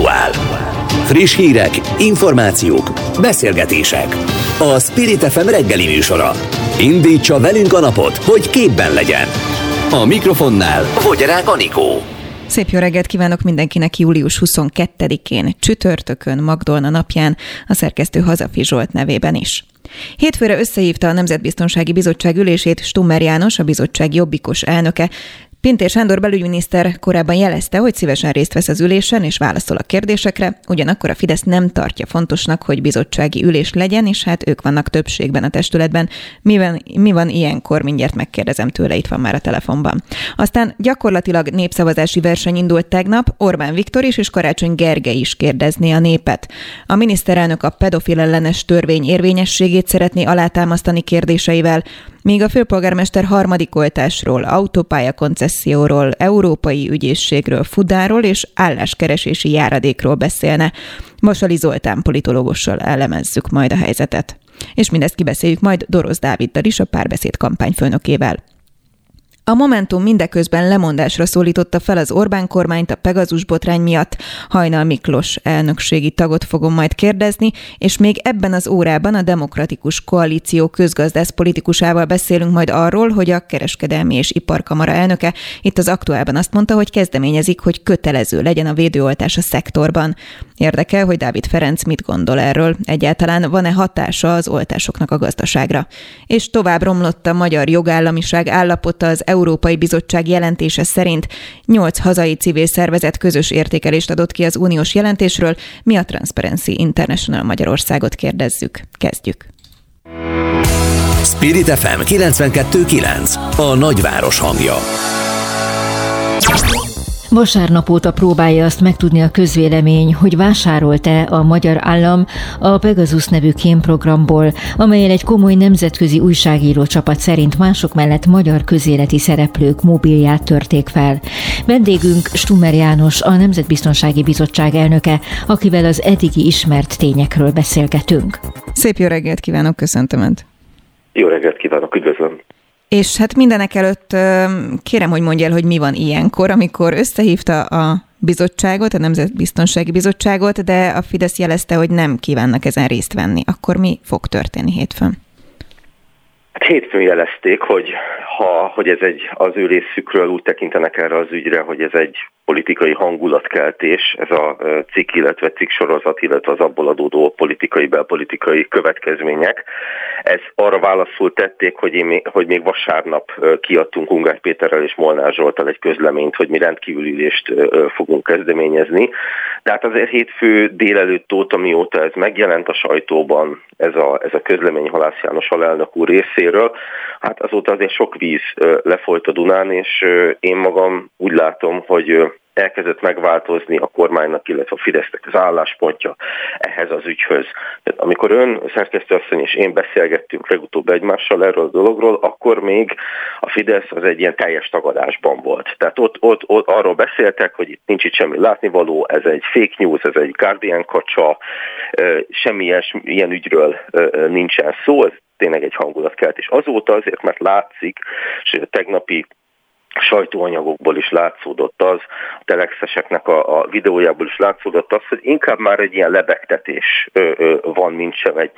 Aktuál. Friss hírek, információk, beszélgetések. A Spirit FM reggeli műsora. Indítsa velünk a napot, hogy képben legyen. A mikrofonnál Fogyarák Anikó. Szép jó reggelt kívánok mindenkinek július 22-én, csütörtökön, Magdolna napján, a szerkesztő Hazafi Zsolt nevében is. Hétfőre összehívta a Nemzetbiztonsági Bizottság ülését Stummer János, a bizottság jobbikos elnöke. Pintér Sándor belügyminiszter korábban jelezte, hogy szívesen részt vesz az ülésen és válaszol a kérdésekre, ugyanakkor a Fidesz nem tartja fontosnak, hogy bizottsági ülés legyen, és hát ők vannak többségben a testületben. Mi van, mi van ilyenkor, mindjárt megkérdezem tőle, itt van már a telefonban. Aztán gyakorlatilag népszavazási verseny indult tegnap, Orbán Viktor is és Karácsony Gergely is kérdezné a népet. A miniszterelnök a pedofil ellenes törvény érvényességét szeretné alátámasztani kérdéseivel, míg a főpolgármester harmadik oltásról, autópálya koncesszióról, európai ügyészségről, fudáról és álláskeresési járadékról beszélne. Mosali Zoltán politológussal elemezzük majd a helyzetet. És mindezt kibeszéljük majd Dorosz Dáviddal is, a párbeszéd kampányfőnökével. A Momentum mindeközben lemondásra szólította fel az Orbán kormányt a Pegazus botrány miatt. Hajnal Miklós elnökségi tagot fogom majd kérdezni, és még ebben az órában a Demokratikus Koalíció közgazdász politikusával beszélünk majd arról, hogy a Kereskedelmi és Iparkamara elnöke itt az aktuálban azt mondta, hogy kezdeményezik, hogy kötelező legyen a védőoltás a szektorban. Érdekel, hogy Dávid Ferenc mit gondol erről, egyáltalán van-e hatása az oltásoknak a gazdaságra. És tovább romlott a magyar jogállamiság állapota az Európai Bizottság jelentése szerint 8 hazai civil szervezet közös értékelést adott ki az uniós jelentésről. Mi a Transparency International Magyarországot kérdezzük. Kezdjük. Spirit FM 92.9 A nagyváros hangja. Vasárnap óta próbálja azt megtudni a közvélemény, hogy vásárolt-e a magyar állam a Pegasus nevű kémprogramból, amelyen egy komoly nemzetközi újságíró csapat szerint mások mellett magyar közéleti szereplők mobilját törték fel. Vendégünk Stummer János, a Nemzetbiztonsági Bizottság elnöke, akivel az eddigi ismert tényekről beszélgetünk. Szép jó reggelt kívánok, köszöntöm Önt! Jó reggelt kívánok, üdvözlöm! És hát mindenek előtt kérem, hogy mondja el, hogy mi van ilyenkor, amikor összehívta a bizottságot, a Nemzetbiztonsági Bizottságot, de a Fidesz jelezte, hogy nem kívánnak ezen részt venni. Akkor mi fog történni hétfőn? Hát hétfőn jelezték, hogy ha, hogy ez egy az ő részükről úgy tekintenek erre az ügyre, hogy ez egy politikai hangulatkeltés, ez a cikk, illetve cikk sorozat, illetve az abból adódó politikai, belpolitikai következmények. Ez arra válaszul tették, hogy, én, hogy még vasárnap kiadtunk Ungár Péterrel és Molnár Zsoltal egy közleményt, hogy mi rendkívülülést fogunk kezdeményezni. De hát azért hétfő délelőtt óta, mióta ez megjelent a sajtóban, ez a, ez a közlemény Halász János alelnök úr részéről, hát azóta azért sok víz lefolyt a Dunán, és én magam úgy látom, hogy elkezdett megváltozni a kormánynak, illetve a Fidesznek az álláspontja ehhez az ügyhöz. Tehát amikor ön, szerkesztőasszony és én beszélgettünk legutóbb egymással erről a dologról, akkor még a Fidesz az egy ilyen teljes tagadásban volt. Tehát ott, ott, ott arról beszéltek, hogy itt nincs itt semmi látnivaló, ez egy fake news, ez egy Guardian kacsa, semmi ilyen ügyről nincsen szó, ez tényleg egy hangulatkelt, és azóta azért, mert látszik, és a tegnapi sajtóanyagokból is látszódott az, a telexeseknek a, a videójából is látszódott az, hogy inkább már egy ilyen lebegtetés ö, ö, van, mint sem egy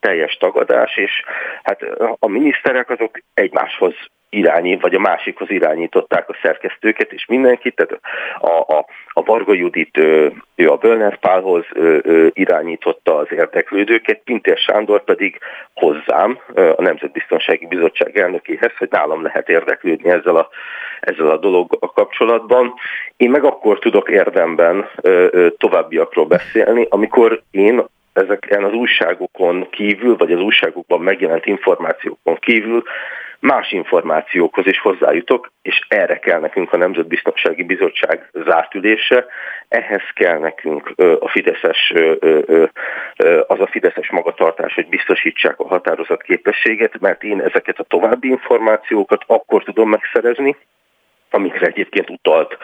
teljes tagadás, és hát a miniszterek azok egymáshoz irányít, vagy a másikhoz irányították a szerkesztőket, és mindenkit, tehát a, a, a Varga Judit, ő a Bölner Pálhoz irányította az érdeklődőket, Pintér Sándor pedig hozzám, a Nemzetbiztonsági Bizottság elnökéhez, hogy nálam lehet érdeklődni ezzel a, ezzel a dolog a kapcsolatban. Én meg akkor tudok érdemben továbbiakról beszélni, amikor én ezeken az újságokon kívül, vagy az újságokban megjelent információkon kívül más információkhoz is hozzájutok, és erre kell nekünk a Nemzetbiztonsági Bizottság zárt ülése, ehhez kell nekünk a Fideszes, az a Fideszes magatartás, hogy biztosítsák a határozat képességet, mert én ezeket a további információkat akkor tudom megszerezni, amikre egyébként utalt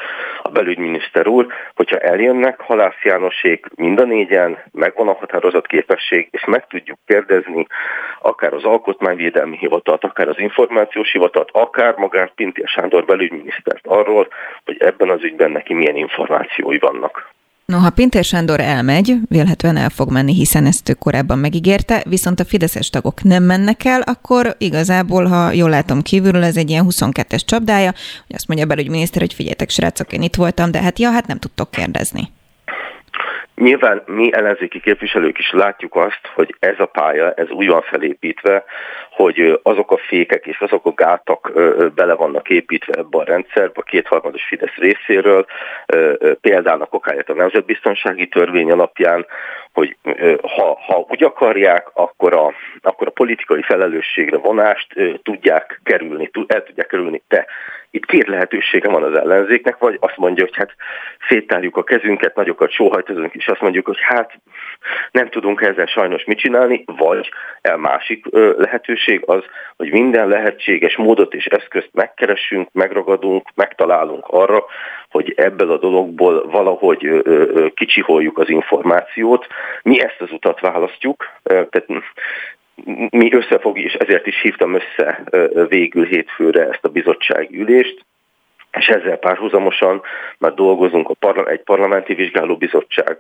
a belügyminiszter úr, hogyha eljönnek Halász Jánosék mind a négyen, megvan a határozat képesség, és meg tudjuk kérdezni akár az Alkotmányvédelmi Hivatalt, akár az Információs Hivatalt, akár magát Pintér Sándor belügyminisztert arról, hogy ebben az ügyben neki milyen információi vannak. Noha Pintér Sándor elmegy, vélhetően el fog menni, hiszen ezt ő korábban megígérte, viszont a fideszes tagok nem mennek el, akkor igazából, ha jól látom kívülről, ez egy ilyen 22-es csapdája, hogy azt mondja a belügyminiszter, hogy figyeljetek, srácok, én itt voltam, de hát ja, hát nem tudtok kérdezni. Nyilván mi ellenzéki képviselők is látjuk azt, hogy ez a pálya, ez úgy van felépítve, hogy azok a fékek és azok a gátak bele vannak építve ebbe a rendszerbe a kétharmados Fidesz részéről, példának okáját a Nemzetbiztonsági Törvény alapján, hogy ha, ha úgy akarják, akkor a, akkor a politikai felelősségre vonást tudják kerülni, el tudják kerülni. De itt két lehetősége van az ellenzéknek, vagy azt mondja, hogy hát széttárjuk a kezünket, nagyokat sóhajtozunk, és azt mondjuk, hogy hát nem tudunk ezzel sajnos mit csinálni, vagy a másik lehetőség az, hogy minden lehetséges módot és eszközt megkeressünk, megragadunk, megtalálunk arra, hogy ebből a dologból valahogy kicsiholjuk az információt. Mi ezt az utat választjuk, tehát mi összefog, és ezért is hívtam össze végül hétfőre ezt a bizottsági ülést, és ezzel párhuzamosan már dolgozunk a parla- egy parlamenti vizsgálóbizottság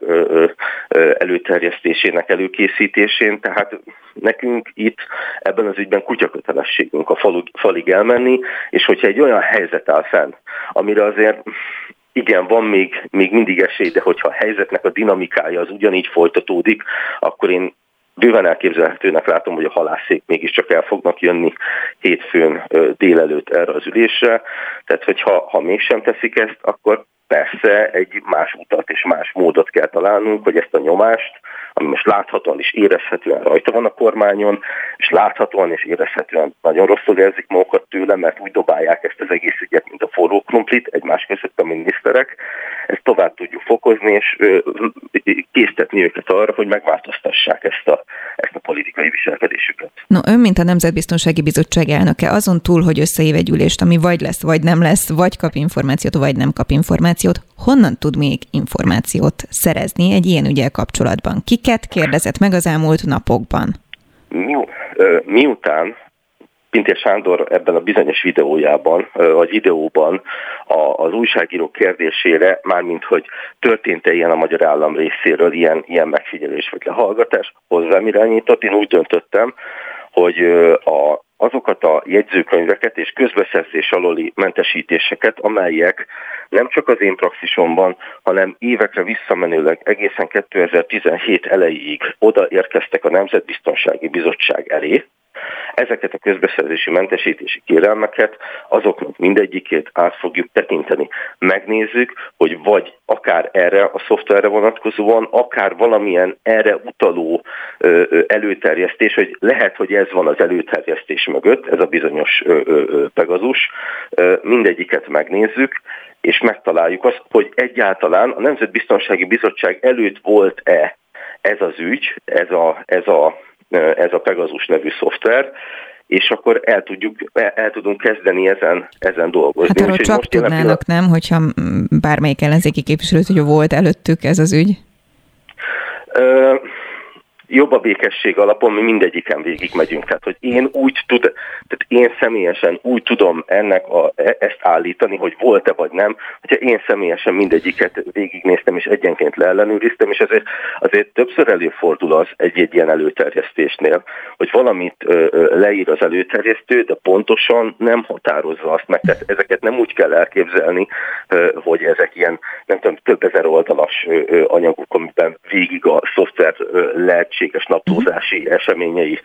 előterjesztésének előkészítésén, tehát nekünk itt ebben az ügyben kutyakötelességünk a falu, falig elmenni, és hogyha egy olyan helyzet áll fenn, amire azért igen, van még, még mindig esély, de hogyha a helyzetnek a dinamikája az ugyanígy folytatódik, akkor én bőven elképzelhetőnek látom, hogy a halászék mégiscsak el fognak jönni hétfőn délelőtt erre az ülésre. Tehát, hogyha ha mégsem teszik ezt, akkor persze egy más utat és más módot kell találnunk, hogy ezt a nyomást, ami most láthatóan és érezhetően rajta van a kormányon, és láthatóan és érezhetően nagyon rosszul érzik magukat tőle, mert úgy dobálják ezt az egész ügyet, mint a forró krumplit, egymás között a miniszterek. Ezt tovább tudjuk fokozni, és késztetni őket arra, hogy megváltoztassák ezt a, ezt a politikai viselkedésüket. No, ön, mint a Nemzetbiztonsági Bizottság elnöke, azon túl, hogy összeív egy ülést, ami vagy lesz, vagy nem lesz, vagy kap információt, vagy nem kap információt, honnan tud még információt szerezni egy ilyen ügyel kapcsolatban? Kiket kérdezett meg az elmúlt napokban? Mi, miután Pintér Sándor ebben a bizonyos videójában, vagy videóban az újságíró kérdésére, mármint hogy történt-e ilyen a magyar állam részéről, ilyen, ilyen megfigyelés vagy lehallgatás, hozzám irányított, én úgy döntöttem, hogy a, azokat a jegyzőkönyveket és közbeszerzés aloli mentesítéseket, amelyek nem csak az én praxisomban, hanem évekre visszamenőleg egészen 2017 elejéig odaérkeztek a Nemzetbiztonsági Bizottság elé, Ezeket a közbeszerzési mentesítési kérelmeket, azoknak mindegyikét át fogjuk tekinteni. Megnézzük, hogy vagy akár erre a szoftverre vonatkozóan, akár valamilyen erre utaló előterjesztés, hogy lehet, hogy ez van az előterjesztés mögött, ez a bizonyos Pegazus, mindegyiket megnézzük, és megtaláljuk azt, hogy egyáltalán a Nemzetbiztonsági Bizottság előtt volt-e ez az ügy, ez a, ez a ez a Pegasus nevű szoftver, és akkor el, tudjuk, el tudunk kezdeni ezen, ezen dolgozni. Hát arról csak tudnának, pillanat... nem, hogyha bármelyik ellenzéki képviselőt, hogy volt előttük ez az ügy? Ö, jobb a békesség alapon mi mindegyiken végig megyünk. Tehát, hogy én úgy tud, tehát én személyesen úgy tudom ennek a, e, ezt állítani, hogy volt-e vagy nem, hogyha én személyesen mindegyiket végignéztem és egyenként leellenőriztem, és ezért azért többször előfordul az egy-egy ilyen előterjesztésnél, hogy valamit ö, ö, leír az előterjesztő, de pontosan nem határozza azt meg. Tehát ezeket nem úgy kell elképzelni, ö, hogy ezek ilyen, nem tudom, több ezer oldalas ö, ö, anyagok, amiben végig a szoftver lehet lehetséges naplózási uh-huh. eseményei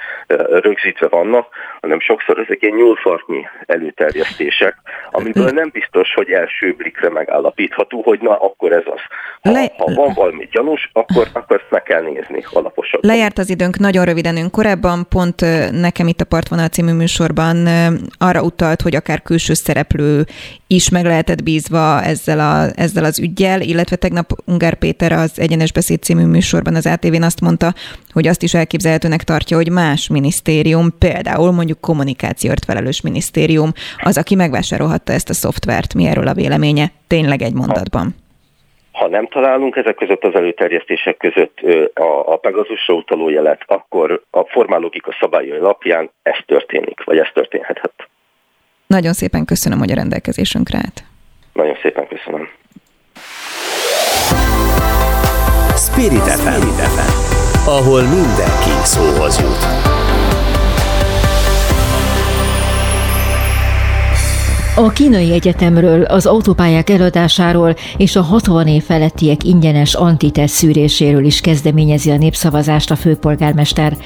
rögzítve vannak, hanem sokszor ezek ilyen nyúlfarknyi előterjesztések, amiből nem biztos, hogy első blikre megállapítható, hogy na, akkor ez az. Ha, Le... ha van valami gyanús, akkor, akkor ezt meg kell nézni alaposabban. Lejárt az időnk nagyon röviden ön korábban, pont nekem itt a Partvonal című műsorban arra utalt, hogy akár külső szereplő is meg lehetett bízva ezzel, a, ezzel az ügyjel, illetve tegnap Ungár Péter az Egyenes Beszéd című műsorban az ATV-n azt mondta, hogy azt is elképzelhetőnek tartja, hogy más minisztérium, például mondjuk kommunikációért felelős minisztérium, az, aki megvásárolhatta ezt a szoftvert. Mi erről a véleménye? Tényleg egy mondatban. Ha nem találunk ezek között az előterjesztések között a, a Pegazusra utaló jelet, akkor a formálógika szabályai alapján ez történik, vagy ez történhetett. Nagyon szépen köszönöm, hogy a rendelkezésünkre állt. Nagyon szépen köszönöm. Spirit FM, ahol mindenki szóhoz jut. A kínai egyetemről, az autópályák eladásáról és a 60 év felettiek ingyenes antitesz szűréséről is kezdeményezi a népszavazást a főpolgármester.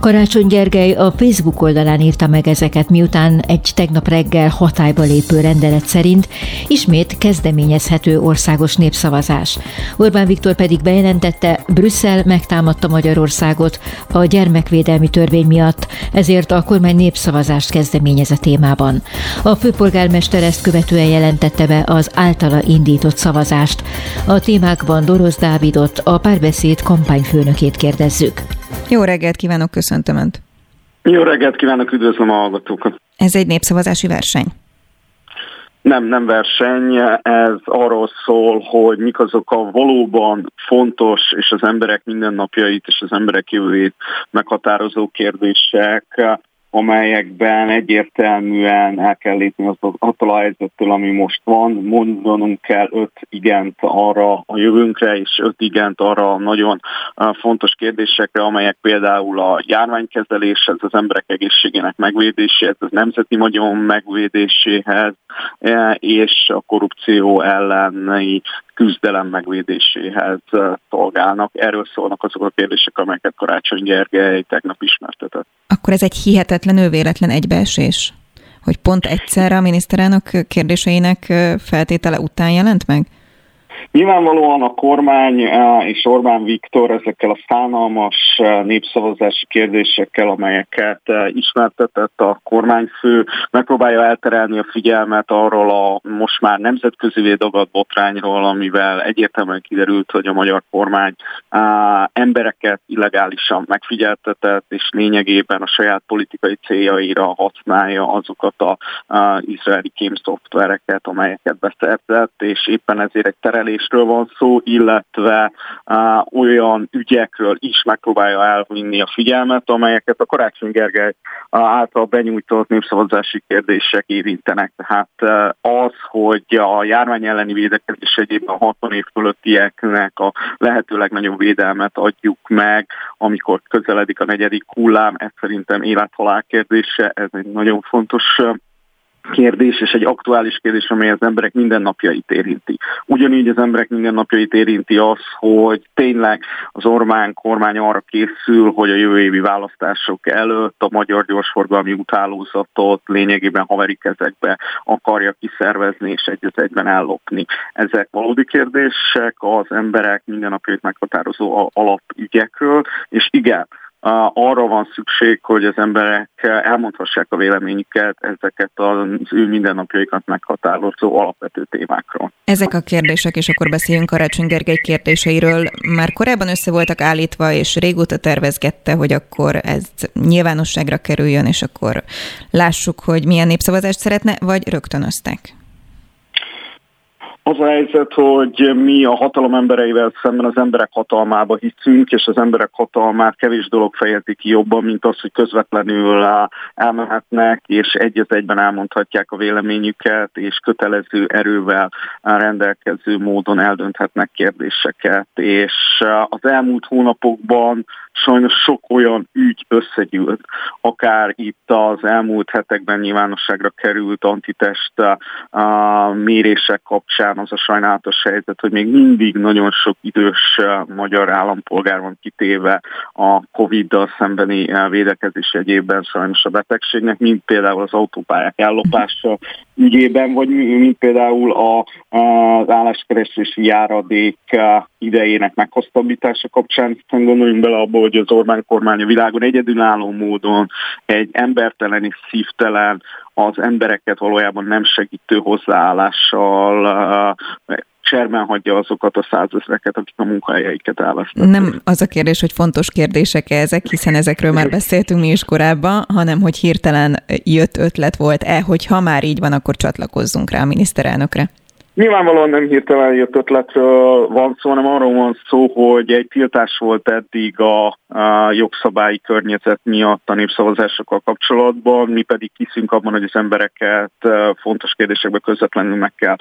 Karácsony Gergely a Facebook oldalán írta meg ezeket, miután egy tegnap reggel hatályba lépő rendelet szerint ismét kezdeményezhető országos népszavazás. Orbán Viktor pedig bejelentette, Brüsszel megtámadta Magyarországot a gyermekvédelmi törvény miatt, ezért a kormány népszavazást kezdeményez a témában. A főpolgármester polgármester ezt követően jelentette be az általa indított szavazást. A témákban Dorosz Dávidot, a párbeszéd kampányfőnökét kérdezzük. Jó reggelt kívánok, köszöntöm Önt! Jó reggelt kívánok, üdvözlöm a hallgatókat! Ez egy népszavazási verseny. Nem, nem verseny, ez arról szól, hogy mik azok a valóban fontos és az emberek mindennapjait és az emberek jövőjét meghatározó kérdések, amelyekben egyértelműen el kell lépni az, attól a helyzettől, ami most van. Mondanunk kell öt igent arra a jövőnkre, és öt igent arra a nagyon fontos kérdésekre, amelyek például a járványkezeléshez, az emberek egészségének megvédéséhez, az nemzeti vagyon megvédéséhez, e, és a korrupció elleni küzdelem megvédéséhez szolgálnak. Erről szólnak azok a kérdések, amelyeket Karácsony Gergely tegnap ismertetett. Akkor ez egy hihetetlenül véletlen egybeesés? Hogy pont egyszerre a miniszterelnök kérdéseinek feltétele után jelent meg? Nyilvánvalóan a kormány eh, és Orbán Viktor ezekkel a szánalmas eh, népszavazási kérdésekkel, amelyeket eh, ismertetett a kormányfő, megpróbálja elterelni a figyelmet arról a most már nemzetközi védagat botrányról, amivel egyértelműen kiderült, hogy a magyar kormány embereket illegálisan megfigyeltetett, és lényegében a saját politikai céljaira használja azokat az izraeli kémszoftvereket, amelyeket beszerzett, és éppen ezért egy terelés termelésről van szó, illetve uh, olyan ügyekről is megpróbálja elvinni a figyelmet, amelyeket a Karácsony Gergely által benyújtott népszavazási kérdések érintenek. Tehát az, hogy a járvány elleni védekezés egyébben a 60 év fölöttieknek a lehető legnagyobb védelmet adjuk meg, amikor közeledik a negyedik hullám, ez szerintem élethalál kérdése, ez egy nagyon fontos kérdés, és egy aktuális kérdés, amely az emberek mindennapjait érinti. Ugyanígy az emberek mindennapjait érinti az, hogy tényleg az Orbán kormány arra készül, hogy a jövő évi választások előtt a magyar gyorsforgalmi utálózatot lényegében haveri kezekbe akarja kiszervezni és egy egyben ellopni. Ezek valódi kérdések az emberek mindennapjait meghatározó alapügyekről, és igen, arra van szükség, hogy az emberek elmondhassák a véleményüket ezeket az ő mindennapjaikat meghatározó alapvető témákról. Ezek a kérdések, és akkor beszéljünk Karácsony Gergely kérdéseiről, már korábban össze voltak állítva, és régóta tervezgette, hogy akkor ez nyilvánosságra kerüljön, és akkor lássuk, hogy milyen népszavazást szeretne, vagy rögtönöztek? Az a helyzet, hogy mi a hatalom embereivel szemben az emberek hatalmába hiszünk, és az emberek hatalmát kevés dolog fejezi ki jobban, mint az, hogy közvetlenül elmehetnek, és egy egyben elmondhatják a véleményüket, és kötelező erővel rendelkező módon eldönthetnek kérdéseket. És az elmúlt hónapokban sajnos sok olyan ügy összegyűlt, akár itt az elmúlt hetekben nyilvánosságra került antitest a mérések kapcsán az a sajnálatos helyzet, hogy még mindig nagyon sok idős magyar állampolgár van kitéve a Covid-dal szembeni védekezés egyébben sajnos a betegségnek, mint például az autópályák ellopása ügyében, vagy mint például a, az álláskeresési járadék idejének meghosszabbítása kapcsán, hiszen gondoljunk bele abba, hogy az Orbán kormány a világon egyedülálló módon egy embertelen és szívtelen, az embereket valójában nem segítő hozzáállással cserben hagyja azokat a százezreket, akik a munkahelyeiket elvesztették. Nem az a kérdés, hogy fontos kérdések ezek, hiszen ezekről már beszéltünk mi is korábban, hanem hogy hirtelen jött ötlet volt-e, hogy ha már így van, akkor csatlakozzunk rá a miniszterelnökre. Nyilvánvalóan nem hirtelen jött ötletről van szó, hanem arról van szó, hogy egy tiltás volt eddig a, a jogszabályi környezet miatt a népszavazásokkal kapcsolatban, mi pedig kiszünk abban, hogy az embereket fontos kérdésekbe közvetlenül meg kell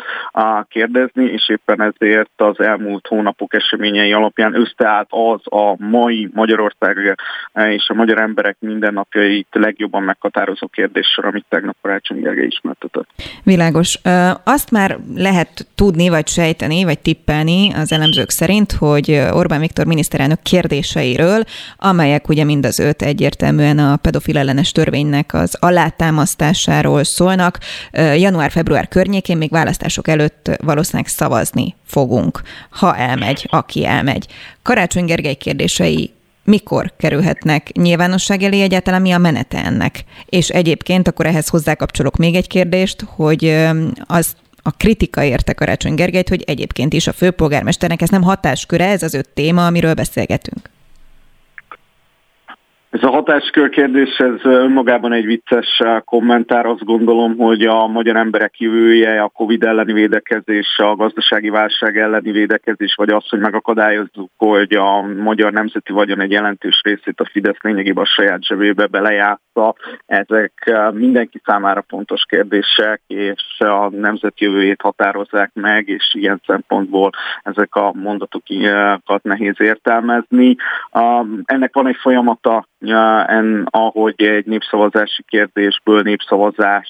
kérdezni, és éppen ezért az elmúlt hónapok eseményei alapján összeállt az a mai Magyarország és a magyar emberek mindennapjait legjobban meghatározó kérdéssor, amit tegnap Karácsony Gergely ismertetett. Világos. Azt már lehet lehet tudni, vagy sejteni, vagy tippelni az elemzők szerint, hogy Orbán Viktor miniszterelnök kérdéseiről, amelyek ugye mind az öt egyértelműen a pedofil ellenes törvénynek az alátámasztásáról szólnak, január-február környékén még választások előtt valószínűleg szavazni fogunk, ha elmegy, aki elmegy. Karácsony Gergely kérdései mikor kerülhetnek nyilvánosság elé egyáltalán, mi a menete ennek? És egyébként akkor ehhez hozzákapcsolok még egy kérdést, hogy az a kritika érte Karácsony Gergelyt, hogy egyébként is a főpolgármesternek ez nem hatásköre, ez az öt téma, amiről beszélgetünk. Ez a hatáskör kérdés, ez önmagában egy vicces kommentár. Azt gondolom, hogy a magyar emberek jövője, a Covid elleni védekezés, a gazdasági válság elleni védekezés, vagy az, hogy megakadályozzuk, hogy a magyar nemzeti vagyon egy jelentős részét a Fidesz lényegében a saját zsebébe belejátsza. Ezek mindenki számára fontos kérdések, és a nemzet jövőjét határozzák meg, és ilyen szempontból ezek a mondatokat nehéz értelmezni. Ennek van egy folyamata en, ahogy egy népszavazási kérdésből népszavazás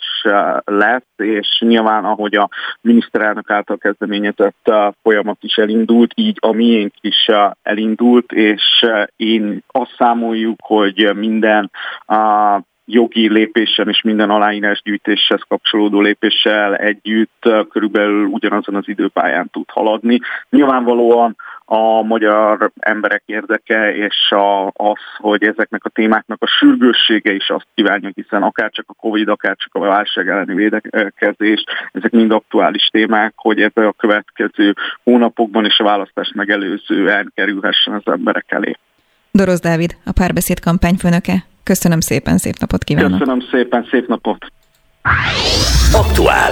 lett, és nyilván ahogy a miniszterelnök által kezdeményezett folyamat is elindult, így a miénk is elindult, és én azt számoljuk, hogy minden a jogi lépésen és minden aláírás gyűjtéshez kapcsolódó lépéssel együtt körülbelül ugyanazon az időpályán tud haladni. Nyilvánvalóan a magyar emberek érdeke, és a, az, hogy ezeknek a témáknak a sürgőssége is azt kívánja, hiszen akár csak a Covid, akár csak a válság elleni védekezés, ezek mind aktuális témák, hogy ebbe a következő hónapokban és a választást megelőzően kerülhessen az emberek elé. Dorosz Dávid, a párbeszéd kampányfőnöke. Köszönöm szépen, szép napot kívánok! Köszönöm szépen, szép napot! Aktuál.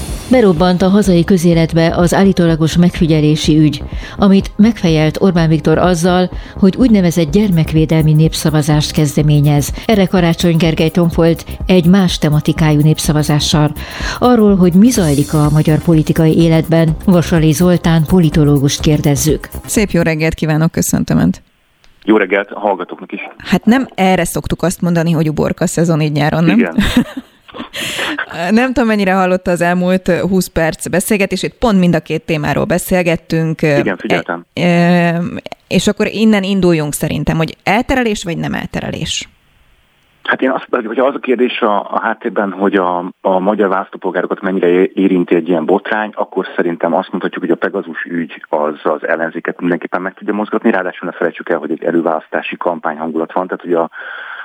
Berobbant a hazai közéletbe az állítólagos megfigyelési ügy, amit megfejelt Orbán Viktor azzal, hogy úgynevezett gyermekvédelmi népszavazást kezdeményez. Erre Karácsony Gergely tomfolt egy más tematikájú népszavazással. Arról, hogy mi zajlik a magyar politikai életben, Vasali Zoltán politológust kérdezzük. Szép jó reggelt kívánok, köszöntöm Önt. Jó reggelt a hallgatóknak is. Hát nem erre szoktuk azt mondani, hogy uborka szezon így nyáron, nem? Igen. Nem tudom, mennyire hallotta az elmúlt 20 perc beszélgetését, pont mind a két témáról beszélgettünk. Igen, figyeltem. És akkor innen induljunk szerintem, hogy elterelés vagy nem elterelés? Hát én azt hogy az a kérdés a, a háttérben, hogy a, a magyar választópolgárokat mennyire érinti egy ilyen botrány, akkor szerintem azt mondhatjuk, hogy a Pegazus ügy az az ellenzéket mindenképpen meg tudja mozgatni, ráadásul ne felejtsük el, hogy egy előválasztási kampány hangulat van, tehát hogy a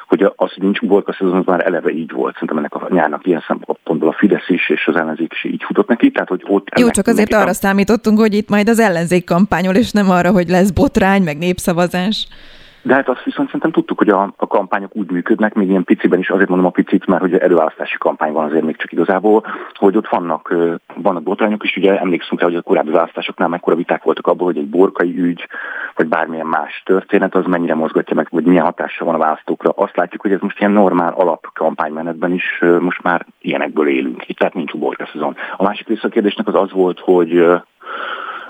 hogy az, hogy nincs uborka szezon, az már eleve így volt. Szerintem ennek a nyárnak ilyen szempontból a Fidesz is és az ellenzék is így futott neki. Tehát, hogy ott Jó, csak azért arra számítottunk, hogy itt majd az ellenzék kampányol, és nem arra, hogy lesz botrány, meg népszavazás. De hát azt viszont szerintem tudtuk, hogy a, a kampányok úgy működnek, még ilyen piciben is, azért mondom a picit, mert hogy előválasztási kampány van azért még csak igazából, hogy ott vannak, vannak botrányok is, ugye emlékszünk rá, hogy a korábbi választásoknál mekkora viták voltak abból, hogy egy borkai ügy, vagy bármilyen más történet, az mennyire mozgatja meg, vagy milyen hatása van a választókra. Azt látjuk, hogy ez most ilyen normál alap kampánymenetben is most már ilyenekből élünk. Itt tehát nincs uborka szezon. A másik része a kérdésnek az az volt, hogy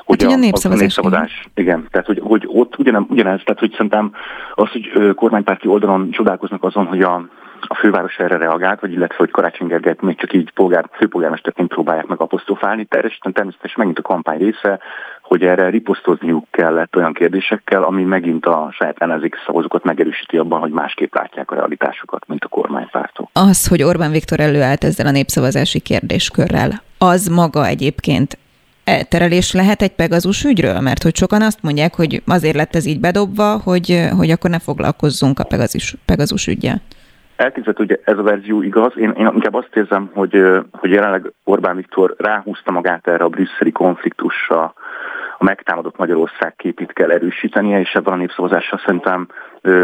hogy hát, a, a népszavazás. Népszavazás igen. tehát hogy, hogy ott ugyan, ugyanez, tehát hogy szerintem az, hogy kormánypárti oldalon csodálkoznak azon, hogy a, a főváros erre reagált, vagy illetve, hogy Karácsony Gergelyt még csak így polgár, főpolgármesterként próbálják meg apostrofálni. Természetesen, természetesen megint a kampány része, hogy erre riposztozniuk kellett olyan kérdésekkel, ami megint a saját ellenzéki szavazókat megerősíti abban, hogy másképp látják a realitásokat, mint a kormánypártok. Az, hogy Orbán Viktor előállt ezzel a népszavazási kérdéskörrel, az maga egyébként elterelés lehet egy Pegazus ügyről? Mert hogy sokan azt mondják, hogy azért lett ez így bedobva, hogy, hogy akkor ne foglalkozzunk a Pegazus, Pegazus ügyel. Elképzelhető, hogy ez a verzió igaz. Én, én inkább azt érzem, hogy, hogy jelenleg Orbán Viktor ráhúzta magát erre a brüsszeli konfliktusra, a megtámadott Magyarország képét kell erősítenie, és ebben a népszavazással szerintem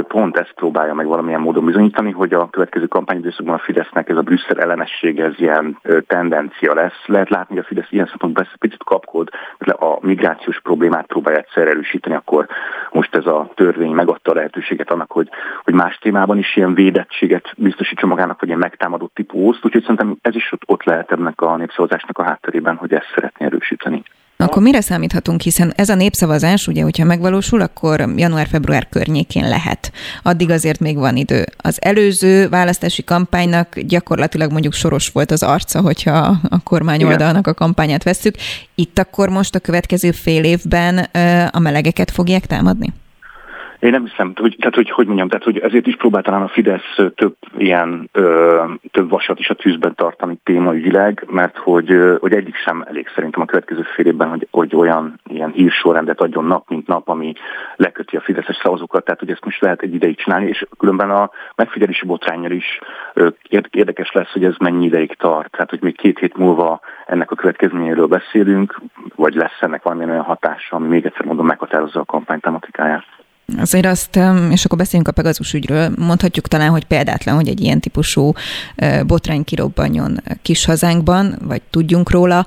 pont ezt próbálja meg valamilyen módon bizonyítani, hogy a következő kampányidőszakban a Fidesznek ez a Brüsszel ellenesség, ez ilyen tendencia lesz. Lehet látni, hogy a Fidesz ilyen szempontból picit kapkod, a migrációs problémát próbálja egyszer erősíteni, akkor most ez a törvény megadta a lehetőséget annak, hogy, hogy más témában is ilyen védettséget biztosítsa magának, vagy ilyen megtámadott típuszt, úgyhogy szerintem ez is ott, ott lehet ennek a népszavazásnak a hátterében, hogy ezt szeretné erősíteni. Akkor mire számíthatunk, hiszen ez a népszavazás, ugye, hogyha megvalósul, akkor január-február környékén lehet. Addig azért még van idő. Az előző választási kampánynak gyakorlatilag mondjuk soros volt az arca, hogyha a kormány oldalnak a kampányát vesszük. Itt akkor most a következő fél évben a melegeket fogják támadni? Én nem hiszem, hogy, tehát hogy, hogy mondjam, tehát hogy ezért is próbál talán a Fidesz több ilyen, ö, több vasat is a tűzben tartani témaügyileg, mert hogy, hogy egyik sem elég szerintem a következő fél évben, hogy, hogy olyan ilyen hírsorrendet adjon nap, mint nap, ami leköti a Fideszes szavazókat, tehát hogy ezt most lehet egy ideig csinálni, és különben a megfigyelési botrányjal is érdekes lesz, hogy ez mennyi ideig tart, tehát hogy még két hét múlva ennek a következményéről beszélünk, vagy lesz ennek valamilyen olyan hatása, ami még egyszer mondom meghatározza a kampány tematikáját. Azért azt, és akkor beszéljünk a Pegazus ügyről, mondhatjuk talán, hogy példátlan, hogy egy ilyen típusú botrány kirobbanjon kis hazánkban, vagy tudjunk róla,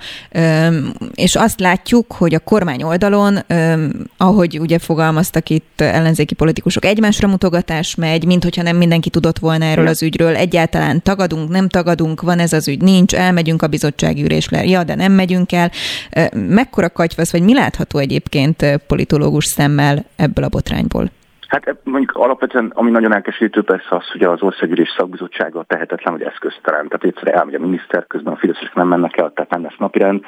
és azt látjuk, hogy a kormány oldalon, ahogy ugye fogalmaztak itt ellenzéki politikusok, egymásra mutogatás megy, mint hogyha nem mindenki tudott volna erről az ügyről, egyáltalán tagadunk, nem tagadunk, van ez az ügy, nincs, elmegyünk a bizottsági ülésre, ja, de nem megyünk el. Mekkora katyvasz, vagy mi látható egyébként politológus szemmel ebből a botrányból? Szempontból? Hát mondjuk alapvetően, ami nagyon elkeserítő persze az, hogy az országgyűlés szakbizottsága tehetetlen, hogy eszköztelen. Tehát egyszer elmegy a miniszter, közben a fideszesek nem mennek el, tehát nem lesz napirend,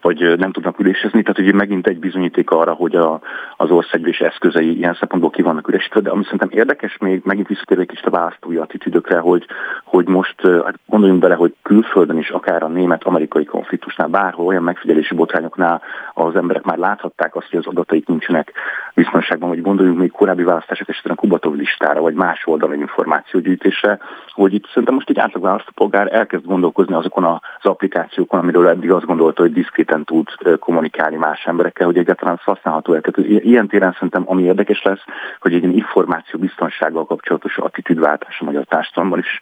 vagy nem tudnak ülésezni. Tehát ugye megint egy bizonyíték arra, hogy a, az országgyűlés eszközei ilyen szempontból ki vannak üresítve. De ami szerintem érdekes még, megint visszatérve egy kicsit a választói attitűdökre, hogy, hogy most hát gondoljunk bele, hogy külföldön is, akár a német-amerikai konfliktusnál, bárhol olyan megfigyelési botrányoknál az emberek már láthatták azt, hogy az adataik nincsenek biztonságban, vagy gondoljunk még korábbi választások esetén a Kubatov listára, vagy más oldalon információgyűjtésre, hogy itt szerintem most egy átlag választópolgár elkezd gondolkozni azokon az applikációkon, amiről eddig azt gondolta, hogy diszkréten tud kommunikálni más emberekkel, hogy egyáltalán az használható el. Tehát ilyen téren szerintem ami érdekes lesz, hogy egy információ biztonsággal kapcsolatos attitűdváltás a magyar társadalomban is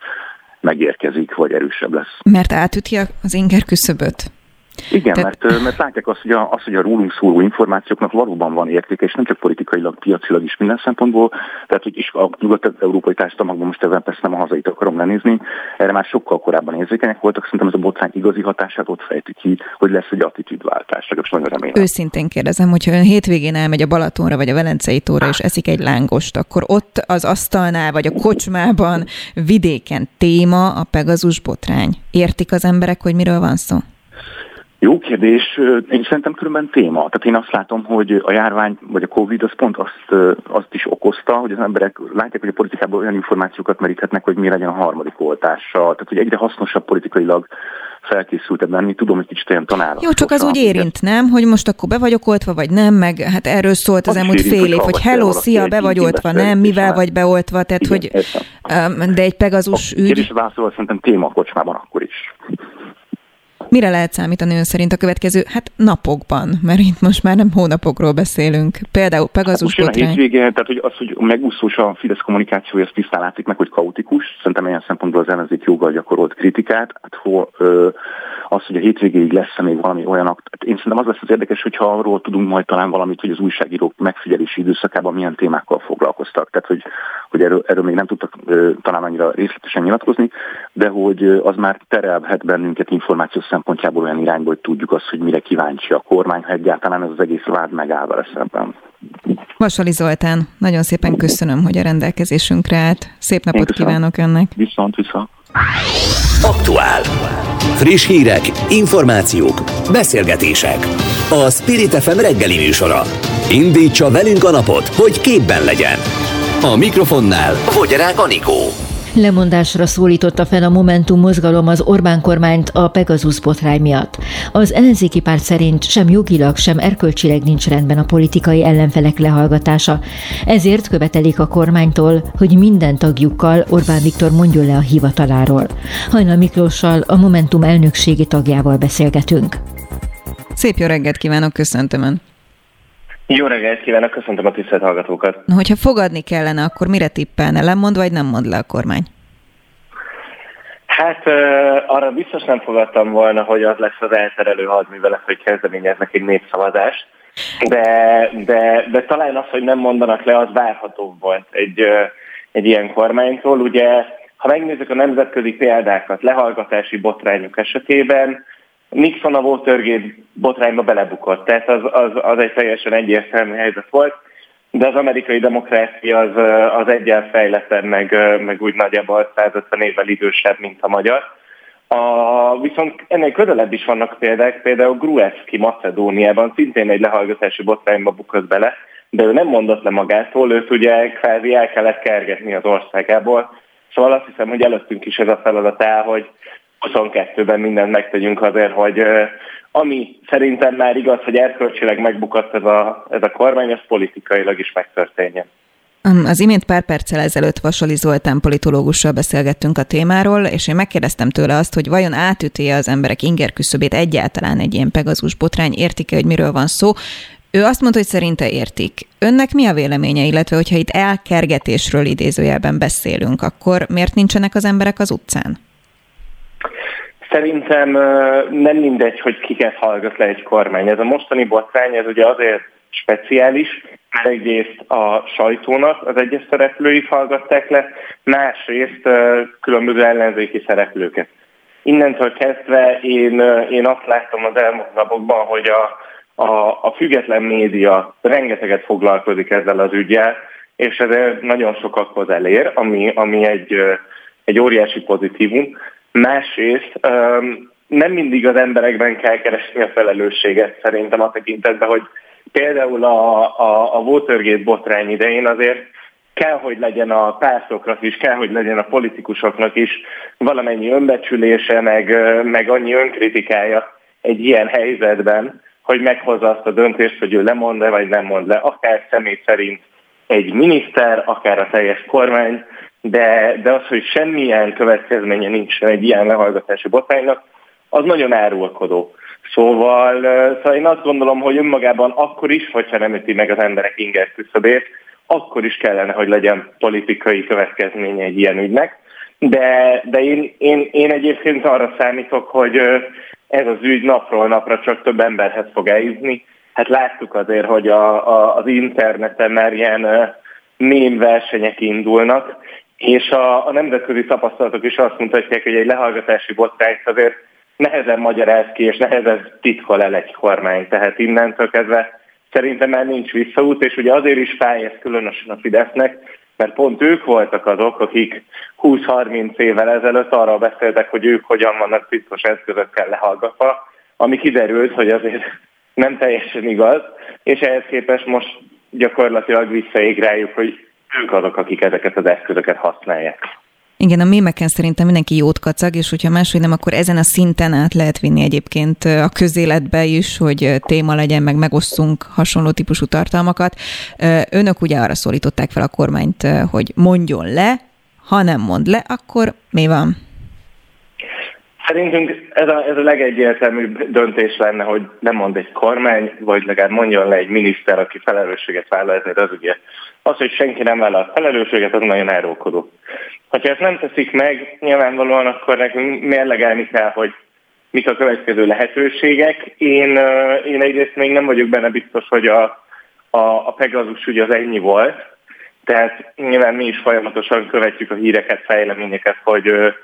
megérkezik, vagy erősebb lesz. Mert átüti az inger küszöböt? Igen, Te... mert, mert látják azt, hogy a, azt, hogy a rólunk szóló információknak valóban van értéke, és nem csak politikailag, piacilag is minden szempontból, tehát hogy is a nyugat-európai társadalmakban most ebben persze nem a hazait akarom lenézni, erre már sokkal korábban érzékenyek voltak, szerintem ez a botrány igazi hatását ott fejti ki, hogy lesz egy attitűdváltás, legalábbis nagyon remélem. Őszintén kérdezem, hogyha ön hétvégén elmegy a Balatonra vagy a Velencei tóra és eszik egy lángost, akkor ott az asztalnál vagy a kocsmában vidéken téma a Pegazus botrány. Értik az emberek, hogy miről van szó? Jó kérdés. Én szerintem különben téma. Tehát én azt látom, hogy a járvány vagy a Covid az pont azt, azt is okozta, hogy az emberek látják, hogy a politikában olyan információkat meríthetnek, hogy mi legyen a harmadik oltással. Tehát, hogy egyre hasznosabb politikailag felkészültebb lenni. Tudom, hogy kicsit olyan tanár. Jó, csak az úgy érint, nem? Hogy most akkor be vagyok oltva, vagy nem, meg hát erről szólt az, az elmúlt fél év, hogy hello, szia, be vagy oltva, nem, mivel vagy beoltva, tehát Igen, hogy, de egy Pegazus ügy. Kérdés válaszolva szerintem téma a kocsmában akkor is. Mire lehet számítani ön szerint a következő hát napokban? Mert itt most már nem hónapokról beszélünk. Például Pegazus hát botrány. A hétvége, tehát hogy az, hogy megúszós a Fidesz kommunikációja, az tisztán látszik meg, hogy kaotikus. Szerintem ilyen szempontból az ellenzék joggal gyakorolt kritikát. Hát, hol, ö, az, hogy a hétvégéig lesz még valami olyan akt. Hát én szerintem az lesz az érdekes, hogyha arról tudunk majd talán valamit, hogy az újságírók megfigyelési időszakában milyen témákkal foglalkoztak. Tehát, hogy, hogy erről, erről még nem tudtak ö, talán annyira részletesen nyilatkozni, de hogy az már terelhet bennünket információ szempontjából olyan irányból, hogy tudjuk azt, hogy mire kíváncsi a kormány, ha egyáltalán ez az egész vád megáll vele szemben. Vasali Zoltán, nagyon szépen köszönöm, hogy a rendelkezésünkre állt. Szép napot kívánok önnek. Viszont, viszont. Aktuál. Friss hírek, információk, beszélgetések. A Spirit FM reggeli műsora. Indítsa velünk a napot, hogy képben legyen. A mikrofonnál Fogyarák Anikó. Lemondásra szólította fel a Momentum mozgalom az Orbán kormányt a Pegasus botrány miatt. Az ellenzéki párt szerint sem jogilag, sem erkölcsileg nincs rendben a politikai ellenfelek lehallgatása. Ezért követelik a kormánytól, hogy minden tagjukkal Orbán Viktor mondjon le a hivataláról. Hajnal Miklóssal, a Momentum elnökségi tagjával beszélgetünk. Szép jó reggelt kívánok, köszöntöm Ön. Jó reggelt kívánok, köszöntöm a tisztelt hallgatókat. Na, hogyha fogadni kellene, akkor mire tippelne? Lemond vagy nem mond le a kormány? Hát uh, arra biztos nem fogadtam volna, hogy az lesz az elterelő hadművelet, hogy kezdeményeznek egy népszavazást, de, de, de talán az, hogy nem mondanak le, az várható volt egy, egy ilyen kormánytól. Ugye, ha megnézzük a nemzetközi példákat, lehallgatási botrányok esetében, Nixon a Watergate botrányba belebukott, tehát az, az, az egy teljesen egyértelmű helyzet volt, de az amerikai demokrácia az, az egyen fejlettebb, meg, meg úgy nagyjából 150 évvel idősebb, mint a magyar. A, viszont ennél közelebb is vannak példák, például Gruevski Macedóniában szintén egy lehallgatási botrányba bukott bele, de ő nem mondott le magától, őt ugye kvázi el kellett kergetni az országából. Szóval azt hiszem, hogy előttünk is ez a feladat áll, hogy 22-ben mindent megtegyünk azért, hogy ami szerintem már igaz, hogy erkölcsileg megbukott ez a, ez a kormány, az politikailag is megtörténjen. Az imént pár perccel ezelőtt Vasali Zoltán politológussal beszélgettünk a témáról, és én megkérdeztem tőle azt, hogy vajon átüti az emberek inger küszöbét egyáltalán egy ilyen Pegazus botrány, értik-e, hogy miről van szó. Ő azt mondta, hogy szerinte értik. Önnek mi a véleménye, illetve hogyha itt elkergetésről idézőjelben beszélünk, akkor miért nincsenek az emberek az utcán? Szerintem nem mindegy, hogy kiket hallgat le egy kormány. Ez a mostani botrány, ez ugye azért speciális, mert egyrészt a sajtónak az egyes szereplőit hallgatták le, másrészt különböző ellenzéki szereplőket. Innentől kezdve én, én azt látom az elmúlt napokban, hogy a, a, a független média rengeteget foglalkozik ezzel az ügyel, és ez nagyon sokakhoz elér, ami, ami egy, egy óriási pozitívum. Másrészt nem mindig az emberekben kell keresni a felelősséget szerintem a tekintetben, hogy például a, a, a Watergate botrány idején azért kell, hogy legyen a pártoknak is, kell, hogy legyen a politikusoknak is valamennyi önbecsülése, meg, meg annyi önkritikája egy ilyen helyzetben, hogy meghozza azt a döntést, hogy ő lemond-e, vagy nem mond le, akár személy szerint egy miniszter, akár a teljes kormány, de, de az, hogy semmilyen következménye nincs egy ilyen lehallgatási botránynak, az nagyon árulkodó. Szóval, szóval én azt gondolom, hogy önmagában akkor is, hogyha nem üti meg az emberek inger küszöbét, akkor is kellene, hogy legyen politikai következménye egy ilyen ügynek. De, de én, én, én egyébként arra számítok, hogy ez az ügy napról napra csak több emberhez fog eljutni. Hát láttuk azért, hogy a, a, az interneten már ilyen mém versenyek indulnak, és a, a nemzetközi tapasztalatok is azt mutatják, hogy egy lehallgatási botrányt azért nehezen magyaráz ki, és nehezen titkol el egy kormány. Tehát innentől kezdve szerintem már nincs visszaút, és ugye azért is fáj ez különösen a Fidesznek, mert pont ők voltak azok, akik 20-30 évvel ezelőtt arra beszéltek, hogy ők hogyan vannak titkos eszközökkel lehallgatva, ami kiderült, hogy azért nem teljesen igaz, és ehhez képest most gyakorlatilag visszaég rájuk, hogy ők azok, akik ezeket az eszközöket használják. Igen, a mémeken szerintem mindenki jót kacag, és hogyha máshogy nem, akkor ezen a szinten át lehet vinni egyébként a közéletbe is, hogy téma legyen, meg megosszunk hasonló típusú tartalmakat. Önök ugye arra szólították fel a kormányt, hogy mondjon le, ha nem mond le, akkor mi van? Szerintünk ez a, ez a legegyértelműbb döntés lenne, hogy nem mond egy kormány, vagy legalább mondjon le egy miniszter, aki felelősséget vállal ezért az ugye. Az, hogy senki nem vállal felelősséget, az nagyon elrókodó. Ha ezt nem teszik meg, nyilvánvalóan akkor nekünk mérlegelni kell, hogy mik a következő lehetőségek. Én, én egyrészt még nem vagyok benne biztos, hogy a, a, a Pegasus ugye az ennyi volt, tehát nyilván mi is folyamatosan követjük a híreket, fejleményeket, hogy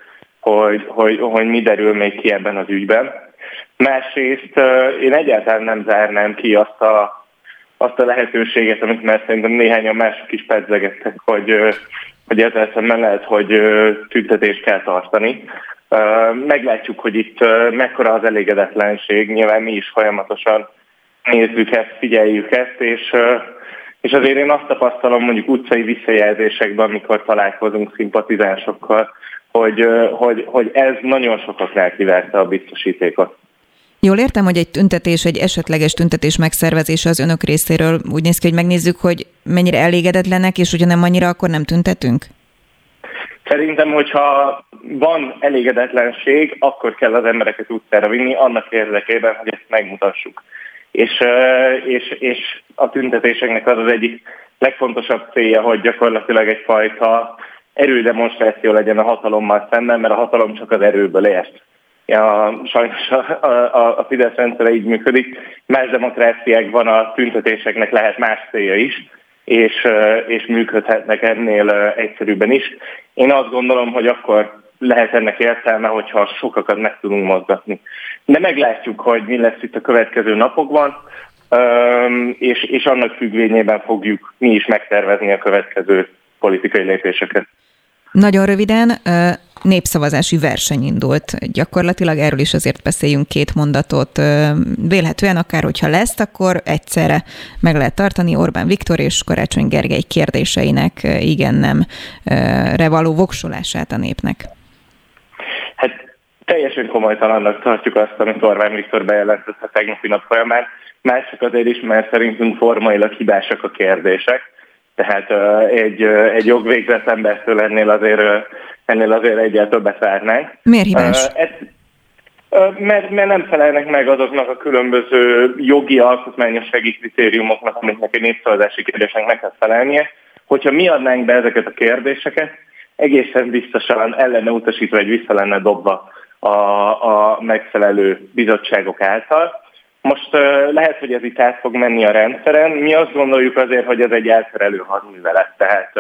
hogy, hogy, hogy mi derül még ki ebben az ügyben. Másrészt én egyáltalán nem zárnám ki azt a, azt a lehetőséget, amit már szerintem néhányan mások is pedzegettek, hogy, hogy ezzel szemben lehet, hogy tüntetést kell tartani. Meglátjuk, hogy itt mekkora az elégedetlenség, nyilván mi is folyamatosan nézzük ezt, figyeljük ezt, és, és azért én azt tapasztalom mondjuk utcai visszajelzésekben, amikor találkozunk szimpatizánsokkal, hogy, hogy, hogy ez nagyon sokaknál kiverte a biztosítékot. Jól értem, hogy egy tüntetés, egy esetleges tüntetés megszervezése az önök részéről úgy néz ki, hogy megnézzük, hogy mennyire elégedetlenek, és hogyha nem annyira, akkor nem tüntetünk? Szerintem, hogyha van elégedetlenség, akkor kell az embereket utcára vinni annak érdekében, hogy ezt megmutassuk. és, és, és a tüntetéseknek az az egyik legfontosabb célja, hogy gyakorlatilag egyfajta erődemonstráció legyen a hatalommal szemben, mert a hatalom csak az erőből ért. Ja, sajnos a, a, a Fidesz rendszere így működik. Más demokráciákban a tüntetéseknek lehet más célja is, és, és működhetnek ennél egyszerűbben is. Én azt gondolom, hogy akkor lehet ennek értelme, hogyha sokakat meg tudunk mozgatni. De meglátjuk, hogy mi lesz itt a következő napokban, és, és annak függvényében fogjuk mi is megtervezni a következő politikai lépéseket. Nagyon röviden, népszavazási verseny indult. Gyakorlatilag erről is azért beszéljünk két mondatot. Vélhetően akár, hogyha lesz, akkor egyszerre meg lehet tartani Orbán Viktor és Karácsony Gergely kérdéseinek igen-nem revaló voksolását a népnek. Hát teljesen komolytalannak tartjuk azt, amit Orbán Viktor bejelentett a tegnapi nap folyamán. Már csak azért is, mert szerintünk formailag hibásak a kérdések. Tehát egy, egy jogvégzett embertől ennél azért, ennél azért egyel többet várnánk. Miért hibás? Ez, mert, mert nem felelnek meg azoknak a különböző jogi alkotmányossági kritériumoknak, amiknek egy népszavazási kérdésnek meg kell felelnie. Hogyha mi adnánk be ezeket a kérdéseket, egészen biztosan ellene utasítva, vagy vissza lenne dobva a, a megfelelő bizottságok által. Most lehet, hogy ez itt át fog menni a rendszeren. Mi azt gondoljuk azért, hogy ez egy elterelő hadművelet, tehát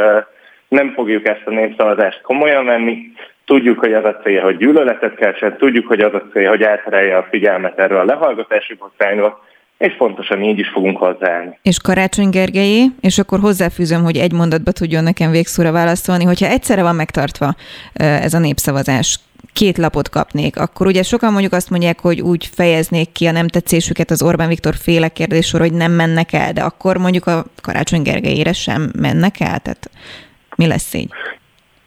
nem fogjuk ezt a népszavazást komolyan venni. Tudjuk, hogy az a célja, hogy gyűlöletet keltsen, tudjuk, hogy az a célja, hogy elterelje a figyelmet erről a lehallgatási botrányról, és pontosan így is fogunk hozzáállni. És Karácsony Gergelyé, és akkor hozzáfűzöm, hogy egy mondatba tudjon nekem végszóra válaszolni, hogyha egyszerre van megtartva ez a népszavazás, két lapot kapnék, akkor ugye sokan mondjuk azt mondják, hogy úgy fejeznék ki a nem tetszésüket az Orbán Viktor féle kérdésor, hogy nem mennek el, de akkor mondjuk a Karácsony Gergelyére sem mennek el? Tehát mi lesz így?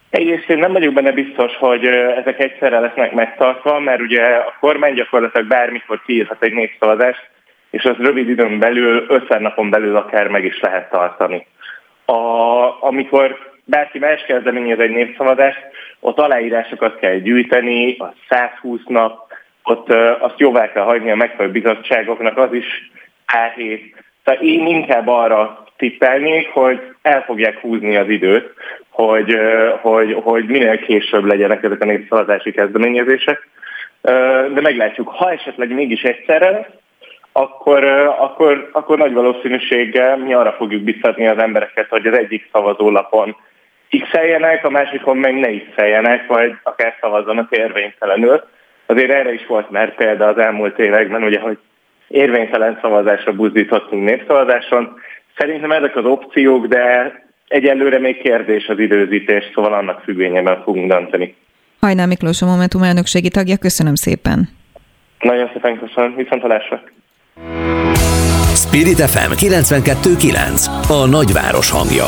Egyrészt én nem vagyok benne biztos, hogy ezek egyszerre lesznek megtartva, mert ugye a kormány gyakorlatilag bármikor kiírhat egy népszavazást, és az rövid időn belül, 50 napon belül akár meg is lehet tartani. A, amikor bárki más kezdeményez egy népszavazást, ott aláírásokat kell gyűjteni, a 120 nap, ott azt jóvá kell hagyni a megfelelő bizottságoknak, az is árhét. Tehát én inkább arra tippelnék, hogy el fogják húzni az időt, hogy, hogy, hogy minél később legyenek ezek a népszavazási kezdeményezések. De meglátjuk, ha esetleg mégis egyszerre akkor, akkor, akkor nagy valószínűséggel mi arra fogjuk biztatni az embereket, hogy az egyik szavazólapon x a másikon meg ne x vagy akár szavazzanak érvénytelenül. Azért erre is volt már példa az elmúlt években, ugye, hogy érvénytelen szavazásra buzdítottunk népszavazáson. Szerintem ezek az opciók, de egyelőre még kérdés az időzítés, szóval annak függvényében fogunk dönteni. Hajnál Miklós a Momentum elnökségi tagja, köszönöm szépen. Nagyon szépen köszönöm, viszontalásra. Spirit FM 92.9 A nagyváros hangja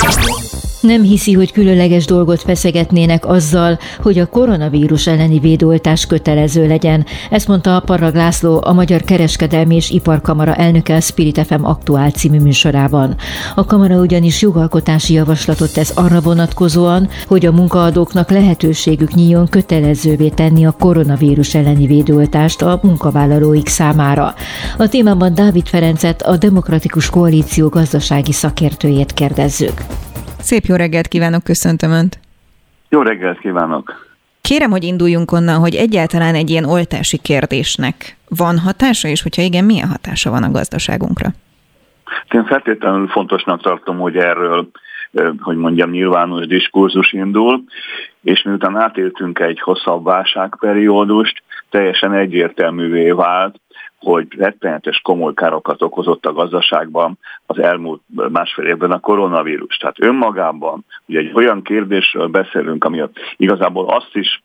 Yeah. Nem hiszi, hogy különleges dolgot feszegetnének azzal, hogy a koronavírus elleni védőoltás kötelező legyen. Ezt mondta a Parag László, a Magyar Kereskedelmi és Iparkamara elnöke a Spirit FM aktuál című műsorában. A kamara ugyanis jogalkotási javaslatot tesz arra vonatkozóan, hogy a munkaadóknak lehetőségük nyíljon kötelezővé tenni a koronavírus elleni védőoltást a munkavállalóik számára. A témában Dávid Ferencet, a Demokratikus Koalíció gazdasági szakértőjét kérdezzük. Szép jó reggelt kívánok, köszöntöm Önt! Jó reggelt kívánok! Kérem, hogy induljunk onnan, hogy egyáltalán egy ilyen oltási kérdésnek van hatása, és hogyha igen, milyen hatása van a gazdaságunkra? Én feltétlenül fontosnak tartom, hogy erről, hogy mondjam, nyilvános diskurzus indul, és miután átéltünk egy hosszabb válságperiódust, teljesen egyértelművé vált, hogy rettenetes komoly károkat okozott a gazdaságban az elmúlt másfél évben a koronavírus. Tehát önmagában ugye egy olyan kérdésről beszélünk, ami igazából azt is,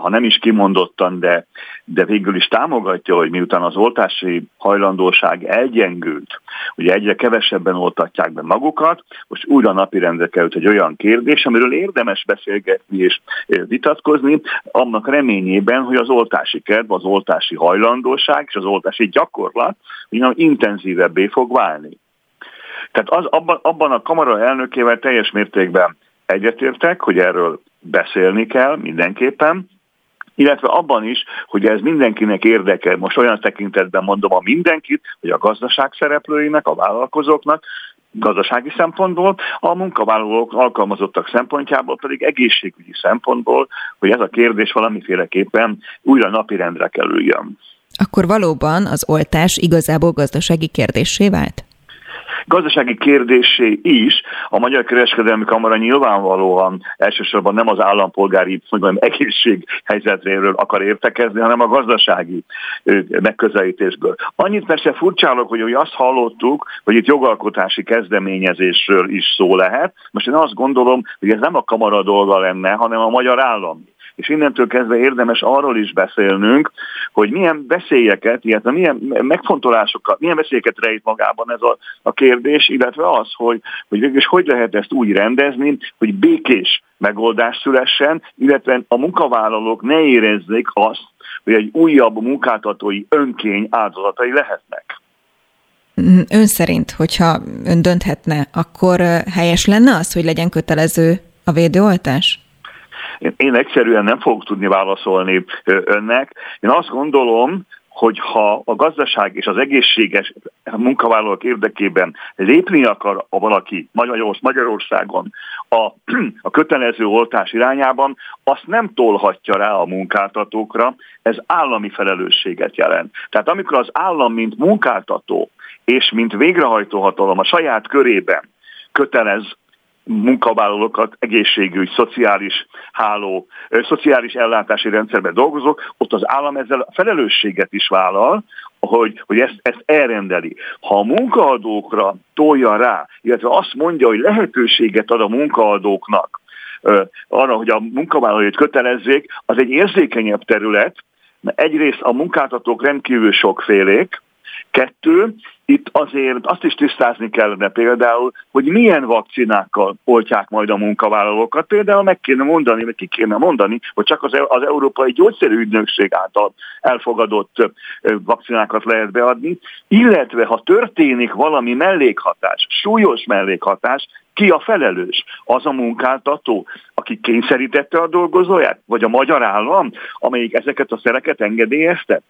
ha nem is kimondottan, de, de végül is támogatja, hogy miután az oltási hajlandóság elgyengült, ugye egyre kevesebben oltatják be magukat, most újra napirendre került egy olyan kérdés, amiről érdemes beszélgetni és vitatkozni, annak reményében, hogy az oltási kedv, az oltási hajlandóság és az oltási gyakorlat intenzívebbé fog válni. Tehát az, abban, abban a kamara elnökével teljes mértékben egyetértek, hogy erről beszélni kell mindenképpen, illetve abban is, hogy ez mindenkinek érdeke. Most olyan tekintetben mondom a mindenkit, hogy a gazdaság szereplőinek, a vállalkozóknak, gazdasági szempontból, a munkavállalók alkalmazottak szempontjából pedig egészségügyi szempontból, hogy ez a kérdés valamiféleképpen újra napirendre kerüljön. Akkor valóban az oltás igazából gazdasági kérdésé vált? Gazdasági kérdésé is a Magyar Kereskedelmi Kamara nyilvánvalóan elsősorban nem az állampolgári mondjam, egészség helyzetéről akar értekezni, hanem a gazdasági megközelítésből. Annyit persze furcsálok, hogy, hogy azt hallottuk, hogy itt jogalkotási kezdeményezésről is szó lehet. Most én azt gondolom, hogy ez nem a kamara dolga lenne, hanem a magyar állam és innentől kezdve érdemes arról is beszélnünk, hogy milyen veszélyeket, illetve milyen megfontolásokat, milyen veszélyeket rejt magában ez a, a kérdés, illetve az, hogy, hogy végül is hogy lehet ezt úgy rendezni, hogy békés megoldás szülessen, illetve a munkavállalók ne érezzék azt, hogy egy újabb munkáltatói önkény áldozatai lehetnek. Ön szerint, hogyha ön dönthetne, akkor helyes lenne az, hogy legyen kötelező a védőoltás? Én, egyszerűen nem fogok tudni válaszolni önnek. Én azt gondolom, hogy ha a gazdaság és az egészséges munkavállalók érdekében lépni akar a valaki Magyarországon a, a kötelező oltás irányában, azt nem tolhatja rá a munkáltatókra, ez állami felelősséget jelent. Tehát amikor az állam, mint munkáltató és mint végrehajtó hatalom a saját körében kötelez munkavállalókat egészségügy, szociális háló, szociális ellátási rendszerben dolgozók, ott az állam ezzel a felelősséget is vállal, hogy, hogy ezt, ezt elrendeli. Ha a munkaadókra tolja rá, illetve azt mondja, hogy lehetőséget ad a munkaadóknak arra, hogy a munkavállalóit kötelezzék, az egy érzékenyebb terület, mert egyrészt a munkáltatók rendkívül sokfélék, Kettő, itt azért azt is tisztázni kellene például, hogy milyen vakcinákkal oltják majd a munkavállalókat. Például meg kéne mondani, vagy ki kéne mondani, hogy csak az, az Európai Gyógyszerügynökség által elfogadott vakcinákat lehet beadni, illetve ha történik valami mellékhatás, súlyos mellékhatás, ki a felelős? Az a munkáltató, aki kényszerítette a dolgozóját? Vagy a magyar állam, amelyik ezeket a szereket engedélyezte?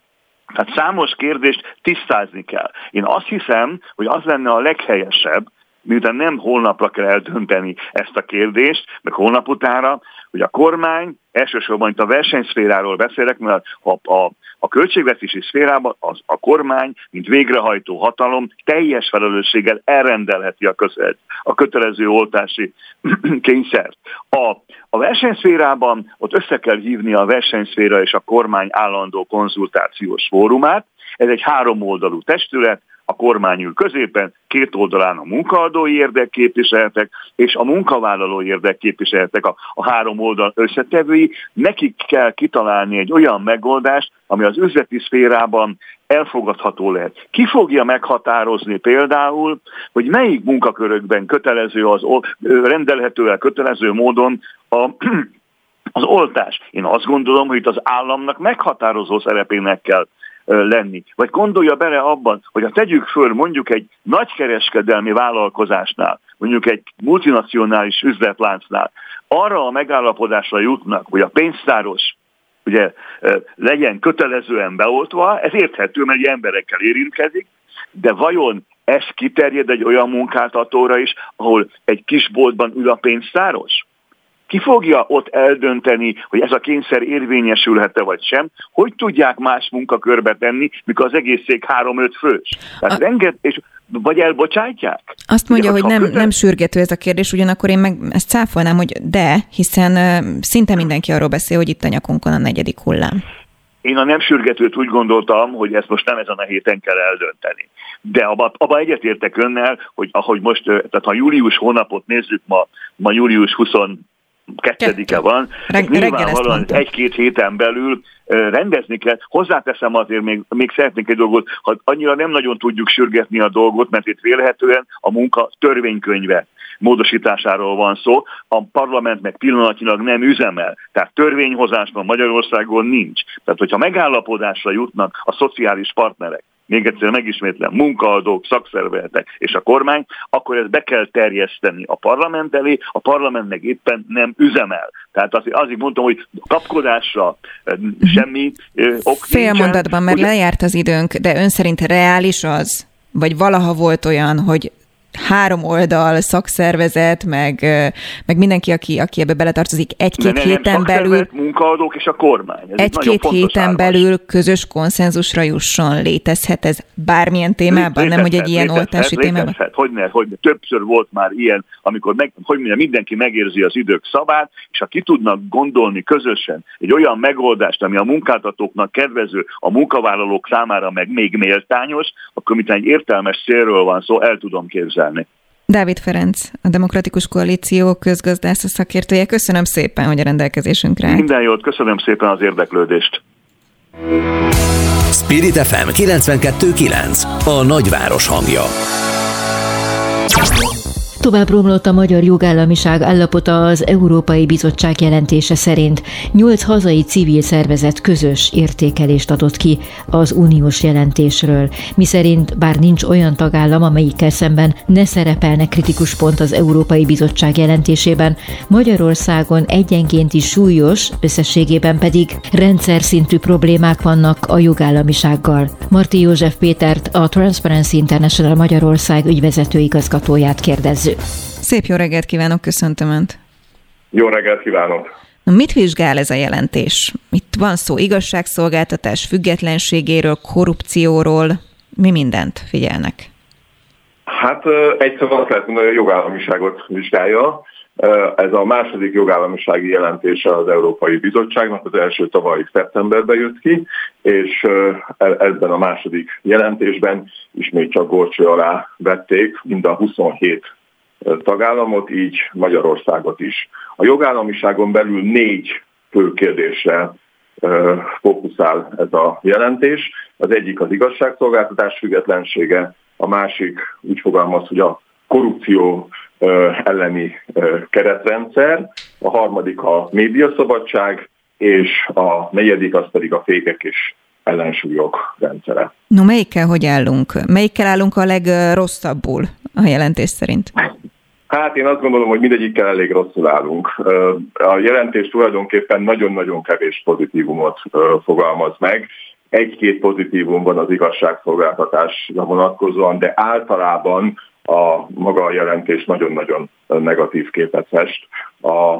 Tehát számos kérdést tisztázni kell. Én azt hiszem, hogy az lenne a leghelyesebb, miután nem holnapra kell eldönteni ezt a kérdést, meg holnap utára, hogy a kormány, elsősorban itt a versenyszféráról beszélek, mert a, a, a költségvetési szférában az, a kormány, mint végrehajtó hatalom teljes felelősséggel elrendelheti a, között, a kötelező oltási kényszert. A, a versenyszférában ott össze kell hívni a versenyszféra és a kormány állandó konzultációs fórumát, ez egy háromoldalú testület, a kormány ül középen, két oldalán a munkaadói érdekképviseletek és a munkavállalói érdekképviseletek a, a három oldal összetevői. Nekik kell kitalálni egy olyan megoldást, ami az üzleti szférában elfogadható lehet. Ki fogja meghatározni például, hogy melyik munkakörökben kötelező az, rendelhető el kötelező módon a az oltás. Én azt gondolom, hogy itt az államnak meghatározó szerepének kell lenni. Vagy gondolja bele abban, hogy ha tegyük föl mondjuk egy nagykereskedelmi vállalkozásnál, mondjuk egy multinacionális üzletláncnál, arra a megállapodásra jutnak, hogy a pénztáros ugye legyen kötelezően beoltva, ez érthető, mert emberekkel érintkezik, de vajon ez kiterjed egy olyan munkáltatóra is, ahol egy kisboltban ül a pénztáros? Ki fogja ott eldönteni, hogy ez a kényszer érvényesülhet-e vagy sem? Hogy tudják más munkakörbe tenni, mikor az egész szék három-öt fős? Tehát a... renget, és vagy elbocsátják? Azt mondja, Ugye, hogy nem, közel... nem sürgető ez a kérdés, ugyanakkor én meg ezt cáfolnám, hogy de, hiszen uh, szinte mindenki arról beszél, hogy itt a nyakunkon a negyedik hullám. Én a nem sürgetőt úgy gondoltam, hogy ezt most nem ezen a héten kell eldönteni. De abban abba egyetértek önnel, hogy ahogy most, tehát ha július hónapot nézzük, ma, ma július 20 kettedike van, Reg- nyilvánvalóan egy-két héten belül rendezni kell. Hozzáteszem azért még, még szeretnék egy dolgot, ha annyira nem nagyon tudjuk sürgetni a dolgot, mert itt vélhetően a munka törvénykönyve módosításáról van szó, a parlament meg pillanatnyilag nem üzemel. Tehát törvényhozásban Magyarországon nincs. Tehát, hogyha megállapodásra jutnak a szociális partnerek, még egyszer megismétlem, munkaadók, szakszervezetek és a kormány, akkor ezt be kell terjeszteni a parlament elé, a parlament meg éppen nem üzemel. Tehát azért, azért mondtam, hogy kapkodásra semmi ok Fél mondatban, mert hogy... lejárt az időnk, de ön szerint reális az? Vagy valaha volt olyan, hogy három oldal, szakszervezet, meg, meg mindenki, aki, aki ebbe beletartozik, egy-két héten belül... munkaadók és a kormány. egy-két héten ármas. belül közös konszenzusra jusson. Létezhet ez bármilyen témában, létezhet, nem hogy egy ilyen létezhet, oltási létezhet, témában? Hogy ne, hogy ne. Többször volt már ilyen, amikor meg, hogy mindenki megérzi az idők szabát, és ha ki tudnak gondolni közösen egy olyan megoldást, ami a munkáltatóknak kedvező, a munkavállalók számára meg még méltányos, akkor mint egy értelmes célról van szó, el tudom képzelni kezelni. Dávid Ferenc, a Demokratikus Koalíció közgazdász szakértője. Köszönöm szépen, hogy a rendelkezésünkre állt. Minden jót, köszönöm szépen az érdeklődést. Spirit FM 92.9 A nagyváros hangja. Tovább romlott a magyar jogállamiság állapota az Európai Bizottság jelentése szerint. Nyolc hazai civil szervezet közös értékelést adott ki az uniós jelentésről, miszerint bár nincs olyan tagállam, amelyikkel szemben ne szerepelne kritikus pont az Európai Bizottság jelentésében, Magyarországon egyenkénti súlyos, összességében pedig rendszer szintű problémák vannak a jogállamisággal. Marti József Pétert, a Transparency International Magyarország ügyvezető igazgatóját kérdezzük. Szép jó reggelt kívánok, köszöntöm Önt! Jó reggelt kívánok! Mit vizsgál ez a jelentés? Itt van szó igazságszolgáltatás függetlenségéről, korrupcióról, mi mindent figyelnek? Hát egyszer azt lehet mondani, hogy a jogállamiságot vizsgálja. Ez a második jogállamisági jelentése az Európai Bizottságnak, az első tavalyi szeptemberben jött ki, és e, ebben a második jelentésben ismét csak gorcső alá vették mind a 27 tagállamot, így Magyarországot is. A jogállamiságon belül négy fő kérdésre fókuszál ez a jelentés. Az egyik az igazságszolgáltatás függetlensége, a másik úgy fogalmaz, hogy a korrupció elleni keretrendszer, a harmadik a médiaszabadság, és a negyedik az pedig a fékek és ellensúlyok rendszere. No, melyikkel hogy állunk? Melyikkel állunk a legrosszabbul a jelentés szerint? Hát én azt gondolom, hogy mindegyikkel elég rosszul állunk. A jelentés tulajdonképpen nagyon-nagyon kevés pozitívumot fogalmaz meg. Egy-két pozitívum van az igazságszolgáltatásra vonatkozóan, de általában a maga a jelentés nagyon-nagyon negatív képet fest a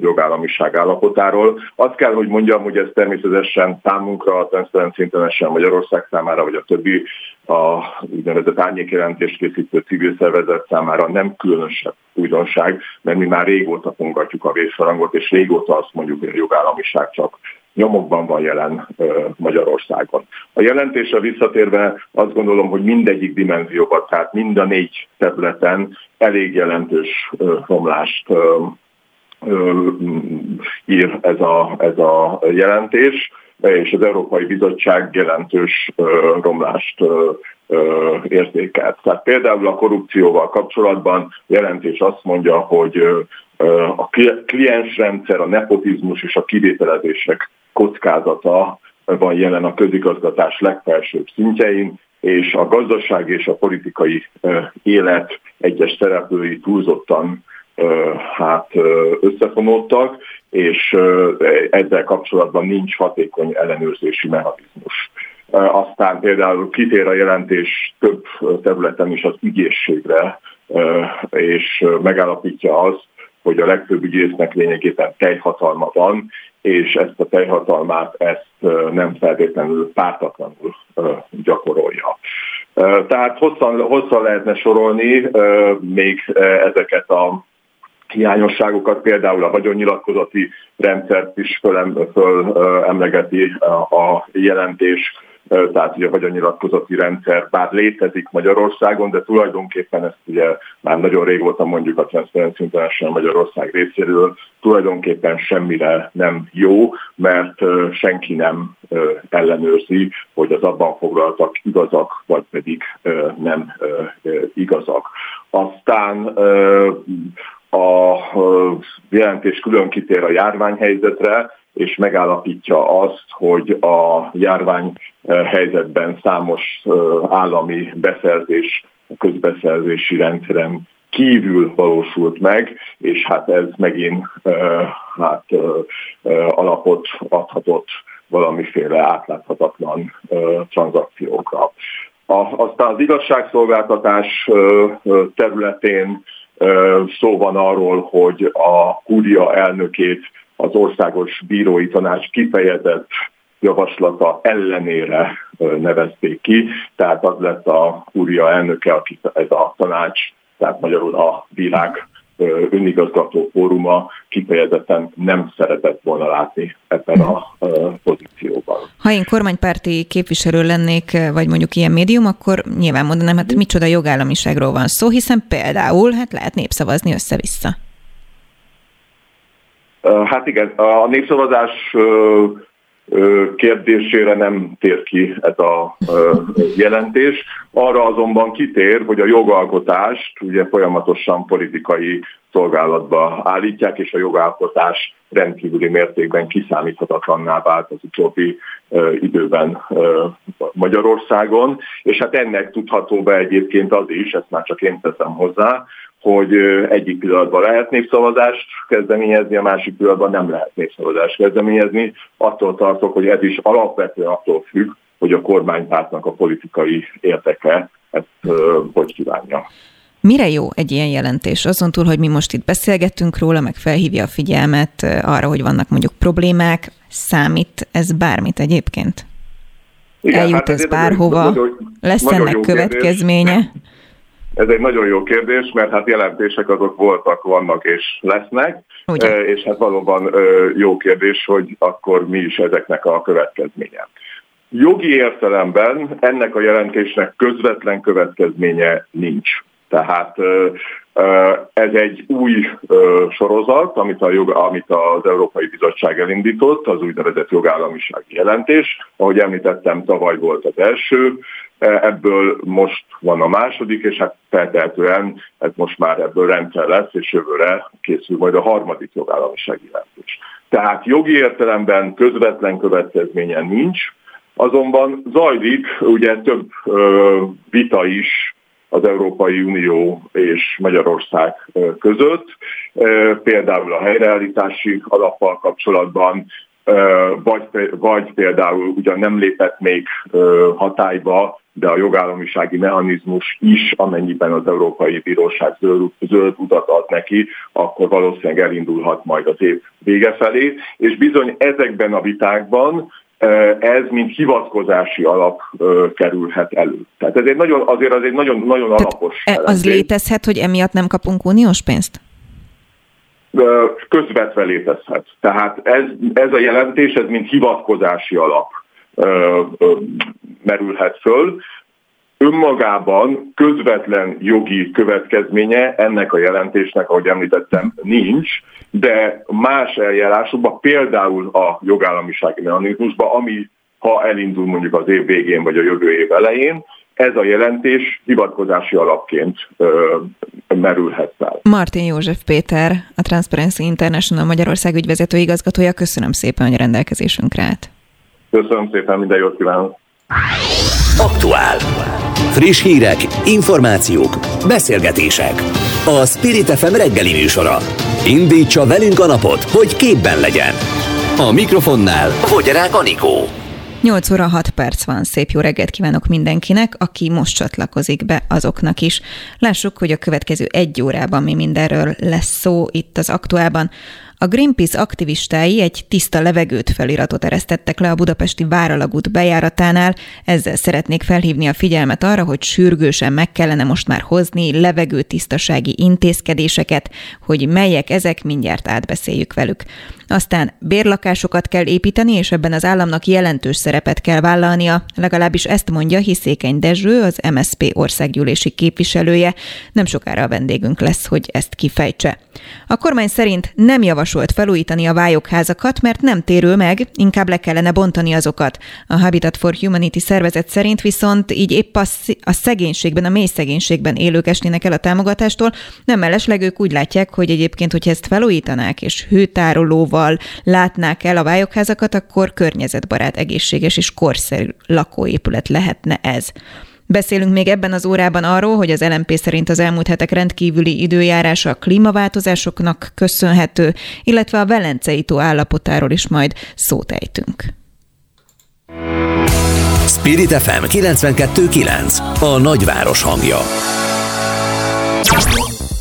jogállamiság állapotáról. Azt kell, hogy mondjam, hogy ez természetesen számunkra, a Transparency International Magyarország számára, vagy a többi a úgynevezett árnyékjelentést készítő civil szervezet számára nem különösebb újdonság, mert mi már régóta pongatjuk a vészharangot, és régóta azt mondjuk, hogy a jogállamiság csak nyomokban van jelen Magyarországon. A jelentésre visszatérve azt gondolom, hogy mindegyik dimenzióban, tehát mind a négy területen elég jelentős romlást ír ez a, ez a jelentés, és az Európai Bizottság jelentős romlást érzékelt. Tehát például a korrupcióval kapcsolatban jelentés azt mondja, hogy a kliensrendszer, a nepotizmus és a kivételezések kockázata van jelen a közigazgatás legfelsőbb szintjein, és a gazdaság és a politikai élet egyes szereplői túlzottan hát összefonódtak, és ezzel kapcsolatban nincs hatékony ellenőrzési mechanizmus. Aztán például kitér a jelentés több területen is az ügyészségre, és megállapítja azt, hogy a legtöbb ügyésznek lényegében teljhatalma van, és ezt a teljhatalmát ezt nem feltétlenül pártatlanul gyakorolja. Tehát hosszan, hosszan lehetne sorolni még ezeket a hiányosságokat, például a vagyonnyilatkozati rendszert is fölemlegeti a jelentés, tehát ugye a vagyonnyilatkozati rendszer bár létezik Magyarországon, de tulajdonképpen ezt ugye már nagyon régóta mondjuk a Transparency International Magyarország részéről, tulajdonképpen semmire nem jó, mert senki nem ellenőrzi, hogy az abban foglaltak igazak, vagy pedig nem igazak. Aztán a jelentés külön kitér a járványhelyzetre, és megállapítja azt, hogy a járvány helyzetben számos állami beszerzés, közbeszerzési rendszeren kívül valósult meg, és hát ez megint hát, alapot adhatott valamiféle átláthatatlan tranzakciókra. Aztán az igazságszolgáltatás területén szó van arról, hogy a kúria elnökét az országos bírói tanács kifejezett javaslata ellenére nevezték ki, tehát az lett a kúria elnöke, aki ez a tanács, tehát magyarul a világ önigazgató fóruma kifejezetten nem szeretett volna látni ebben a pozícióban. Ha én kormánypárti képviselő lennék, vagy mondjuk ilyen médium, akkor nyilván mondanám, hát micsoda jogállamiságról van szó, hiszen például hát lehet népszavazni össze-vissza. Hát igen, a népszavazás kérdésére nem tér ki ez a jelentés. Arra azonban kitér, hogy a jogalkotást ugye folyamatosan politikai szolgálatba állítják, és a jogalkotás rendkívüli mértékben kiszámíthatatlanná vált az utóbbi időben Magyarországon, és hát ennek tudható be egyébként az is, ezt már csak én teszem hozzá, hogy egyik pillanatban lehet népszavazást kezdeményezni, a másik pillanatban nem lehet népszavazást kezdeményezni. Attól tartok, hogy ez is alapvetően attól függ, hogy a kormánypártnak a politikai érdeke ezt hogy kívánja. Mire jó egy ilyen jelentés? Azon túl, hogy mi most itt beszélgettünk róla, meg felhívja a figyelmet arra, hogy vannak mondjuk problémák, számít ez bármit egyébként? Igen, Eljut hát ez bárhova? Nagyon, Lesz nagyon ennek következménye? Kérdés. Ez egy nagyon jó kérdés, mert hát jelentések azok voltak, vannak és lesznek, Ugye? és hát valóban jó kérdés, hogy akkor mi is ezeknek a következménye. Jogi értelemben ennek a jelentésnek közvetlen következménye nincs. Tehát ez egy új sorozat, amit, a jog, amit az Európai Bizottság elindított, az úgynevezett jogállamisági jelentés. Ahogy említettem, tavaly volt az első, ebből most van a második, és hát feltehetően ez most már ebből rendszer lesz, és jövőre készül majd a harmadik jogállamisági jelentés. Tehát jogi értelemben közvetlen következménye nincs, azonban zajlik ugye több vita is az Európai Unió és Magyarország között, például a helyreállítási alappal kapcsolatban, vagy, vagy például ugyan nem lépett még hatályba, de a jogállamisági mechanizmus is, amennyiben az Európai Bíróság zöld, zöld utat ad neki, akkor valószínűleg elindulhat majd az év vége felé, és bizony ezekben a vitákban ez mint hivatkozási alap kerülhet elő. Tehát ez egy nagyon, azért az egy nagyon, nagyon alapos. E, az létezhet, hogy emiatt nem kapunk uniós pénzt? Közvetve létezhet. Tehát ez, ez a jelentés, ez mint hivatkozási alap merülhet föl önmagában közvetlen jogi következménye ennek a jelentésnek, ahogy említettem, nincs, de más eljárásokban, például a jogállamisági mechanizmusban, ami ha elindul mondjuk az év végén vagy a jövő év elején, ez a jelentés hivatkozási alapként ö, merülhet fel. Martin József Péter, a Transparency International Magyarország ügyvezető igazgatója, köszönöm szépen, hogy rendelkezésünkre állt. Köszönöm szépen, minden jót kívánok! Aktuál. Friss hírek, információk, beszélgetések. A Spirit FM reggeli műsora. Indítsa velünk a napot, hogy képben legyen. A mikrofonnál Fogyarák Anikó. 8 óra 6 perc van. Szép jó reggelt kívánok mindenkinek, aki most csatlakozik be azoknak is. Lássuk, hogy a következő egy órában mi mindenről lesz szó itt az aktuálban. A Greenpeace aktivistái egy tiszta levegőt feliratot eresztettek le a budapesti Váralagút bejáratánál. Ezzel szeretnék felhívni a figyelmet arra, hogy sürgősen meg kellene most már hozni levegőtisztasági intézkedéseket, hogy melyek ezek, mindjárt átbeszéljük velük. Aztán bérlakásokat kell építeni, és ebben az államnak jelentős szerepet kell vállalnia, legalábbis ezt mondja Hiszékeny Dezső, az MSP országgyűlési képviselője. Nem sokára a vendégünk lesz, hogy ezt kifejtse. A kormány szerint nem javasolt felújítani a vályokházakat, mert nem térül meg, inkább le kellene bontani azokat. A Habitat for Humanity szervezet szerint viszont így épp a, a szegénységben, a mély szegénységben élők esnének el a támogatástól, nem mellesleg ők úgy látják, hogy egyébként, hogyha ezt felújítanák és hőtárolóval látnák el a vályokházakat, akkor környezetbarát, egészséges és korszerű lakóépület lehetne ez. Beszélünk még ebben az órában arról, hogy az LMP szerint az elmúlt hetek rendkívüli időjárása a klímaváltozásoknak köszönhető, illetve a Velencei tó állapotáról is majd szót ejtünk. Spirit FM 92.9 A nagyváros hangja.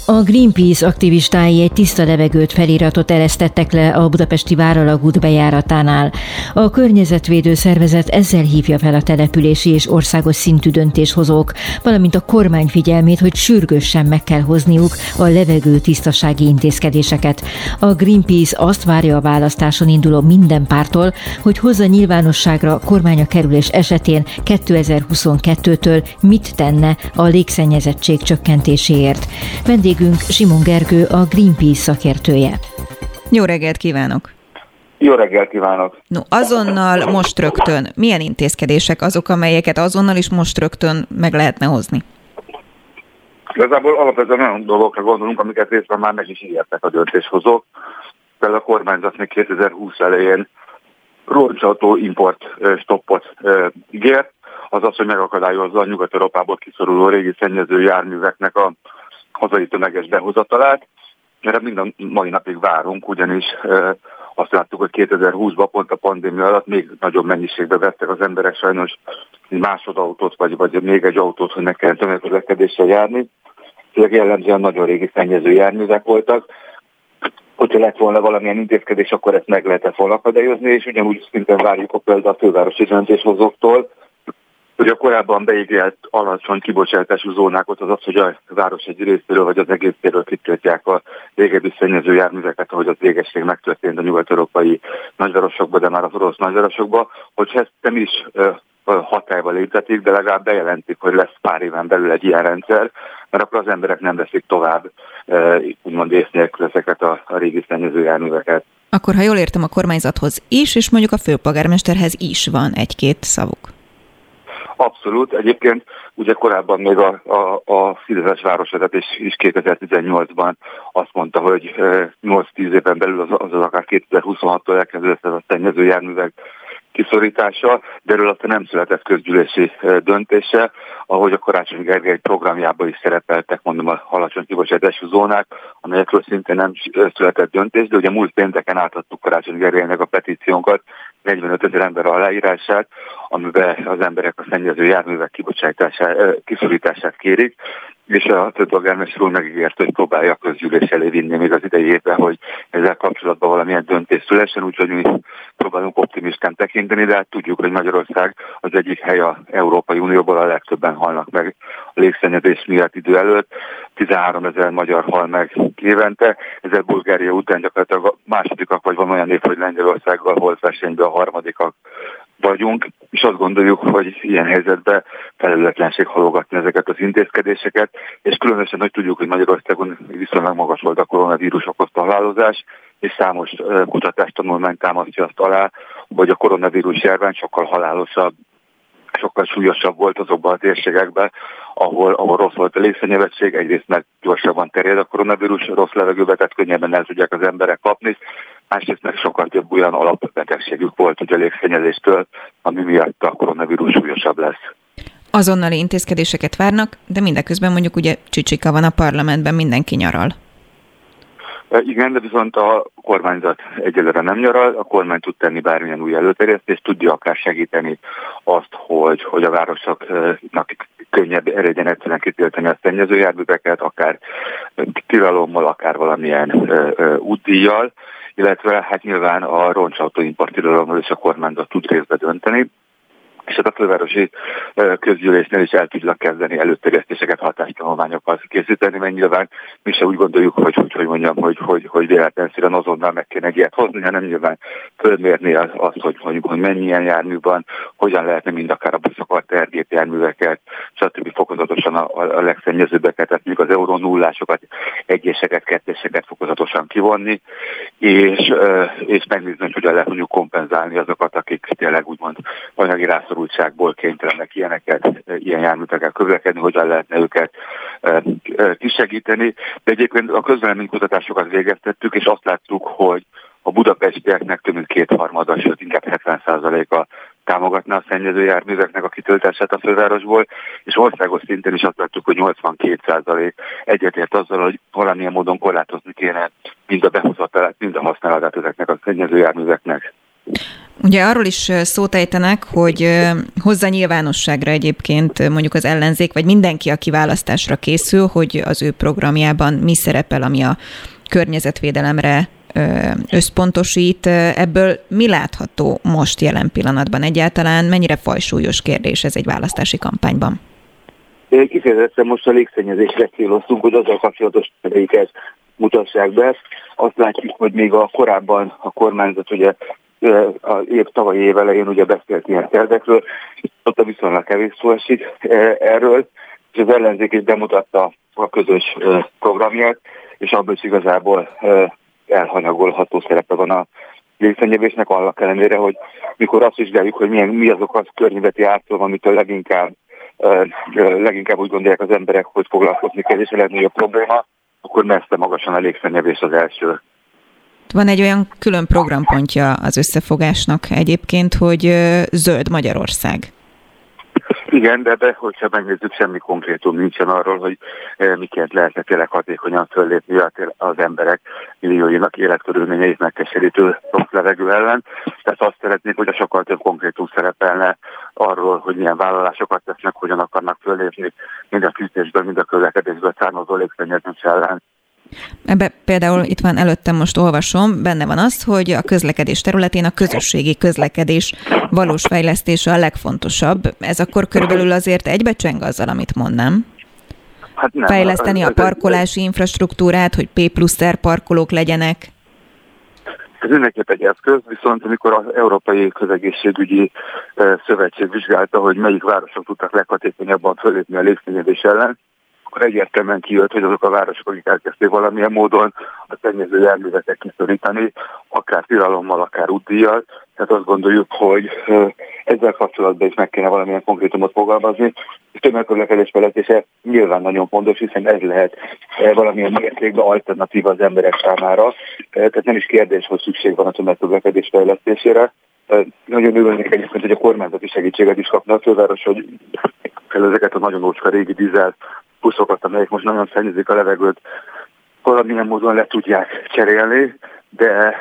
A Greenpeace aktivistái egy tiszta levegőt feliratot eresztettek le a budapesti Váralagút bejáratánál. A környezetvédő szervezet ezzel hívja fel a települési és országos szintű döntéshozók, valamint a kormány figyelmét, hogy sürgősen meg kell hozniuk a levegő tisztasági intézkedéseket. A Greenpeace azt várja a választáson induló minden pártól, hogy hozza nyilvánosságra kormánya kerülés esetén 2022-től mit tenne a légszennyezettség csökkentéséért. Vendég vendégünk Simon Gergő, a Greenpeace szakértője. Jó reggelt kívánok! Jó reggelt kívánok! No, azonnal, most rögtön, milyen intézkedések azok, amelyeket azonnal is most rögtön meg lehetne hozni? Igazából alapvetően olyan dolgokra gondolunk, amiket részben már meg is ígértek a döntéshozók. Például a kormányzat még 2020 elején roncsautó import stoppot ígért, az az, hogy megakadályozza a Nyugat-Európából kiszoruló régi szennyező járműveknek a hazai tömeges behozatalát. Erre minden mai napig várunk, ugyanis azt láttuk, hogy 2020-ban pont a pandémia alatt még nagyobb mennyiségbe vettek az emberek sajnos egy másodautót, vagy, vagy még egy autót, hogy ne kelljen tömegközlekedéssel járni. Ezek jellemzően nagyon régi szennyező járművek voltak. Hogyha lett volna valamilyen intézkedés, akkor ezt meg lehetett volna akadályozni, és ugyanúgy szinten várjuk a például a fővárosi döntéshozóktól, hogy a korábban beígért alacsony kibocsátású zónákat az az, hogy a város egy részéről vagy az egészéről kitiltják a régebbi szennyező járműveket, ahogy az égesség megtörtént a nyugat-európai nagyvárosokban, de már az orosz nagyvárosokban, hogyha ezt nem is hatályba léptetik, de legalább bejelentik, hogy lesz pár éven belül egy ilyen rendszer, mert akkor az emberek nem veszik tovább úgymond ész nélkül ezeket a, a régi szennyező járműveket. Akkor, ha jól értem, a kormányzathoz is, és mondjuk a főpolgármesterhez is van egy-két szavuk. Abszolút. Egyébként ugye korábban még a, a, a Fideszes városvezetés is 2018-ban azt mondta, hogy 8-10 éven belül az, az, az akár 2026-tól elkezdődött ez a szennyező járművek kiszorítása, de erről aztán nem született közgyűlési döntése, ahogy a Karácsony Gergely programjában is szerepeltek, mondom, a alacsony kibocsátású zónák, amelyekről szintén nem született döntés, de ugye múlt pénteken átadtuk Karácsony Gergelynek a petíciónkat, 45 ezer ember aláírását, amiben az emberek a szennyező járművek kibocsátását, kiszorítását kérik, és a polgármester úr megígérte, hogy próbálja közgyűlés elé vinni még az idei évben, hogy ezzel kapcsolatban valamilyen döntés szülessen, úgyhogy mi próbálunk optimistán tekinteni, de hát tudjuk, hogy Magyarország az egyik hely a Európai Unióból a legtöbben halnak meg a légszennyezés miatt idő előtt. 13 ezer magyar hal meg évente, ezzel Bulgária után gyakorlatilag másodikak, vagy van olyan év, hogy Lengyelországgal volt versenyben a harmadikak vagyunk, és azt gondoljuk, hogy ilyen helyzetben felelőtlenség halogatni ezeket az intézkedéseket, és különösen, hogy tudjuk, hogy Magyarországon viszonylag magas volt a koronavírus okozta halálozás, és számos kutatástanulmány támasztja azt alá, hogy a koronavírus járvány sokkal halálosabb, sokkal súlyosabb volt azokban a térségekben, ahol, ahol rossz volt a légszennyezettség, egyrészt mert gyorsabban terjed a koronavírus, rossz levegőbe, tehát könnyebben el tudják az emberek kapni, másrészt meg sokkal több olyan alapbetegségük volt ugye a légszennyezéstől, ami miatt a koronavírus súlyosabb lesz. Azonnali intézkedéseket várnak, de mindeközben mondjuk ugye csicsika van a parlamentben, mindenki nyaral. E, igen, de viszont a kormányzat egyelőre nem nyaral, a kormány tud tenni bármilyen új előterjesztést, tudja akár segíteni azt, hogy, hogy a városoknak könnyebb eredjen egyszerűen kitiltani a szennyezőjárműveket, akár tilalommal, akár valamilyen útdíjjal illetve hát nyilván a roncsautóimportilalomról is a kormányzat tud részbe dönteni és hát a fővárosi közgyűlésnél is el tudnak kezdeni előterjesztéseket, hatástanulmányokat készíteni, mert nyilván mi se úgy gondoljuk, hogy hogy, hogy mondjam, hogy, hogy, hogy véletlenszerűen azonnal meg kéne egy ilyet hozni, hanem nyilván fölmérni azt, az, hogy, hogy, hogy mennyi ilyen jármű van, hogyan lehetne mind akár a buszokat, tergépjárműveket, stb. fokozatosan a, a legszennyezőbbeket, tehát mondjuk az euró nullásokat, egyeseket, ketteseket fokozatosan kivonni, és, és megnézni, hogy hogyan lehet mondjuk kompenzálni azokat, akik tényleg úgymond anyagi rászor rászorultságból kénytelenek ilyeneket, ilyen járművekkel közlekedni, hogyan lehetne őket kisegíteni. De egyébként a közvéleménykutatásokat végeztettük, és azt láttuk, hogy a budapestieknek több mint kétharmada, sőt inkább 70%-a támogatná a szennyező járműveknek a kitöltását a fővárosból, és országos szinten is azt láttuk, hogy 82% egyetért azzal, hogy valamilyen módon korlátozni kéne mind a behozatalát, mind a használatát ezeknek a szennyező járműveknek. Ugye arról is szót ejtenek, hogy hozza nyilvánosságra egyébként mondjuk az ellenzék, vagy mindenki, aki választásra készül, hogy az ő programjában mi szerepel, ami a környezetvédelemre összpontosít. Ebből mi látható most jelen pillanatban egyáltalán? Mennyire fajsúlyos kérdés ez egy választási kampányban? Kifejezetten most a légszennyezésre céloztunk, hogy azzal kapcsolatos terveiket mutassák be. Azt látjuk, hogy még a korábban a kormányzat ugye a év tavalyi év elején ugye beszélt ilyen tervekről, ott a viszonylag kevés szó esik erről, és az ellenzék is bemutatta a közös programját, és abból is igazából elhanyagolható szerepe van a légszennyezésnek, annak ellenére, hogy mikor azt vizsgáljuk, hogy milyen, mi azok a környezeti ártól, amitől leginkább, leginkább úgy gondolják az emberek, hogy foglalkozni kell, és a legnagyobb probléma, akkor messze magasan a légszennyezés az első. Van egy olyan külön programpontja az összefogásnak egyébként, hogy Zöld Magyarország. Igen, de, de hogyha megnézzük, semmi konkrétum nincsen arról, hogy eh, miként lehetne tényleg hatékonyan föllépni az emberek millióinak életkörülményeit megkeserítő rossz levegő ellen. Tehát azt szeretnék, hogy a sokkal több konkrétum szerepelne arról, hogy milyen vállalásokat tesznek, hogyan akarnak föllépni mind a fűtésből, mind a közlekedésből származó légszennyezés ellen. Ebbe például itt van előttem, most olvasom, benne van az, hogy a közlekedés területén a közösségi közlekedés valós fejlesztése a legfontosabb. Ez akkor körülbelül azért egybecseng azzal, amit mondnám. Hát nem, Fejleszteni a parkolási infrastruktúrát, hogy P plusz R parkolók legyenek. Ez mindenképp egy eszköz, viszont amikor az Európai Közegészségügyi Szövetség vizsgálta, hogy melyik városok tudtak leghatékonyabban fölépni a légszennyezés ellen, akkor egyértelműen kijött, hogy azok a városok, akik elkezdték valamilyen módon a szennyező járműveket kiszorítani, akár tilalommal, akár útdíjjal. Tehát azt gondoljuk, hogy ezzel kapcsolatban is meg kéne valamilyen konkrétumot fogalmazni. És tömegközlekedés fejlesztése nyilván nagyon fontos, hiszen ez lehet valamilyen mértékben alternatíva az emberek számára. Tehát nem is kérdés, hogy szükség van a tömegközlekedés fejlesztésére. Nagyon örülnék egyébként, hogy a kormányzati segítséget is kapna a főváros, hogy ezeket a nagyon ócska régi dízel buszokat, amelyek most nagyon szennyezik a levegőt, valamilyen módon le tudják cserélni, de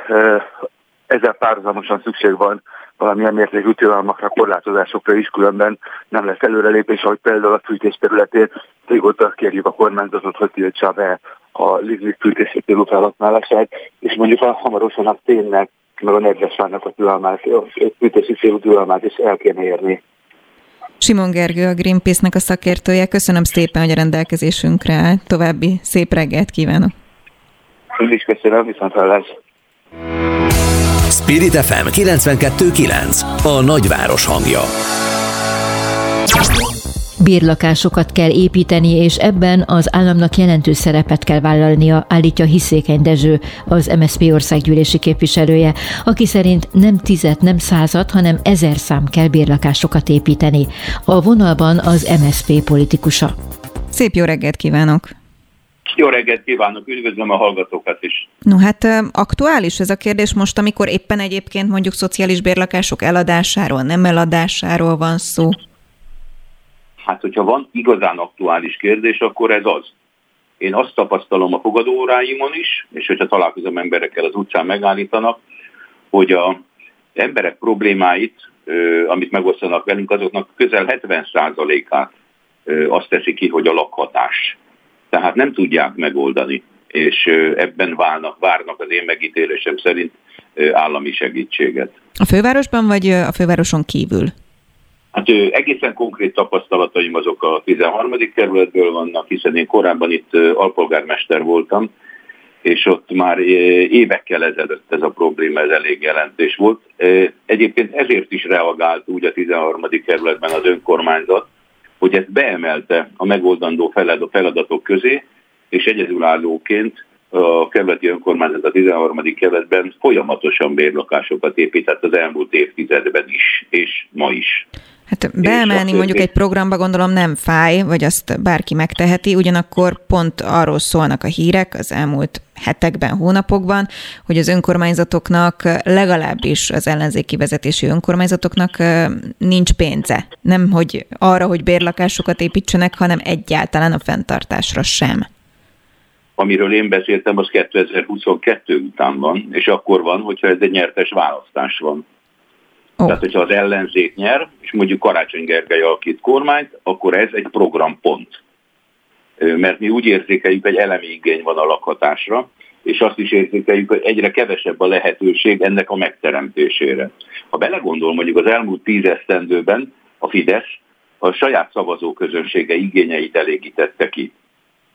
ezzel párhuzamosan szükség van valamilyen mértékű tilalmakra, korlátozásokra is, különben nem lesz előrelépés, ahogy például a fűtés területén régóta kérjük a kormányzatot, hogy tiltsa be a lignit fűtési célú felhasználását, és mondjuk a hamarosan a ténynek, meg a nedves a tilalmát, a fűtési célú tilalmát is el kéne érni. Simon Gergő, a Greenpeace-nek a szakértője. Köszönöm szépen, hogy a rendelkezésünkre áll. További szép reggelt kívánok. Én is köszönöm, viszont hallás. Spirit FM 92.9 A nagyváros hangja. Bérlakásokat kell építeni, és ebben az államnak jelentős szerepet kell vállalnia, állítja Hiszékeny Dezső, az MSZP országgyűlési képviselője, aki szerint nem tizet, nem százat, hanem ezer szám kell bérlakásokat építeni. A vonalban az MSZP politikusa. Szép jó reggelt kívánok! Jó reggelt kívánok, üdvözlöm a hallgatókat is. No hát aktuális ez a kérdés most, amikor éppen egyébként mondjuk szociális bérlakások eladásáról, nem eladásáról van szó. Hát, hogyha van igazán aktuális kérdés, akkor ez az. Én azt tapasztalom a fogadóóráimon is, és hogyha találkozom emberekkel az utcán megállítanak, hogy a emberek problémáit, amit megosztanak velünk, azoknak közel 70%-át azt teszi ki, hogy a lakhatás. Tehát nem tudják megoldani, és ebben válnak, várnak az én megítélésem szerint állami segítséget. A fővárosban, vagy a fővároson kívül? Hát egészen konkrét tapasztalataim azok a 13. kerületből vannak, hiszen én korábban itt alpolgármester voltam, és ott már évekkel ezelőtt ez a probléma ez elég jelentés volt. Egyébként ezért is reagált úgy a 13. kerületben az önkormányzat, hogy ezt beemelte a megoldandó feladatok közé, és egyedülállóként a kerületi önkormányzat a 13. kerületben folyamatosan bérlakásokat épített az elmúlt évtizedben is, és ma is. Hát beemelni mondjuk egy programba gondolom nem fáj, vagy azt bárki megteheti, ugyanakkor pont arról szólnak a hírek az elmúlt hetekben, hónapokban, hogy az önkormányzatoknak, legalábbis az ellenzéki vezetési önkormányzatoknak nincs pénze. Nem hogy arra, hogy bérlakásokat építsenek, hanem egyáltalán a fenntartásra sem. Amiről én beszéltem, az 2022 után van, és akkor van, hogyha ez egy nyertes választás van. Oh. Tehát, hogyha az ellenzék nyer, és mondjuk Karácsony Gergely alakít kormányt, akkor ez egy programpont. Mert mi úgy érzékeljük, hogy elemi igény van a lakhatásra, és azt is érzékeljük, hogy egyre kevesebb a lehetőség ennek a megteremtésére. Ha belegondol, mondjuk az elmúlt tíz esztendőben a Fidesz a saját szavazóközönsége igényeit elégítette ki.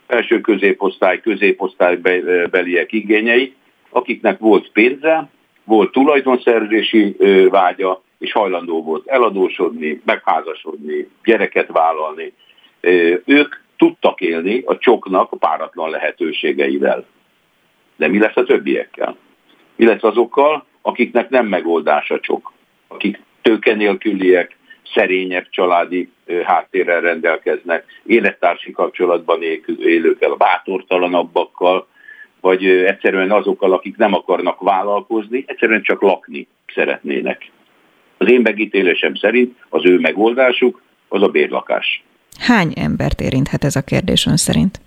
Első középosztály, középosztálybeliek igényeit, akiknek volt pénze, volt tulajdonszerzési vágya, és hajlandó volt eladósodni, megházasodni, gyereket vállalni. Ők tudtak élni a csoknak a páratlan lehetőségeivel. De mi lesz a többiekkel? Mi lesz azokkal, akiknek nem megoldás a csok? Akik tőkenélküliek, szerények, családi háttérrel rendelkeznek, élettársi kapcsolatban élőkkel, bátortalanabbakkal, vagy egyszerűen azokkal, akik nem akarnak vállalkozni, egyszerűen csak lakni szeretnének. Az én megítélésem szerint az ő megoldásuk az a bérlakás. Hány embert érinthet ez a kérdés ön szerint?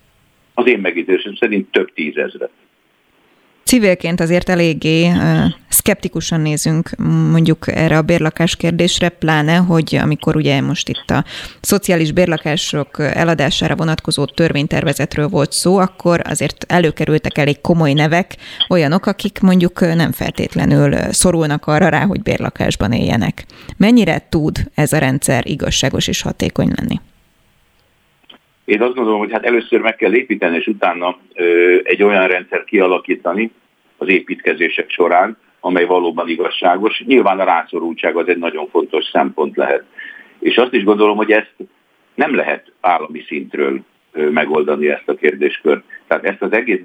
Az én megítélésem szerint több tízezret civilként azért eléggé szkeptikusan nézünk mondjuk erre a bérlakás kérdésre, pláne, hogy amikor ugye most itt a szociális bérlakások eladására vonatkozó törvénytervezetről volt szó, akkor azért előkerültek elég komoly nevek, olyanok, akik mondjuk nem feltétlenül szorulnak arra rá, hogy bérlakásban éljenek. Mennyire tud ez a rendszer igazságos és hatékony lenni? Én azt gondolom, hogy hát először meg kell építeni, és utána ö, egy olyan rendszer kialakítani az építkezések során, amely valóban igazságos. Nyilván a rászorultság az egy nagyon fontos szempont lehet. És azt is gondolom, hogy ezt nem lehet állami szintről megoldani ezt a kérdéskört. Tehát ezt az egész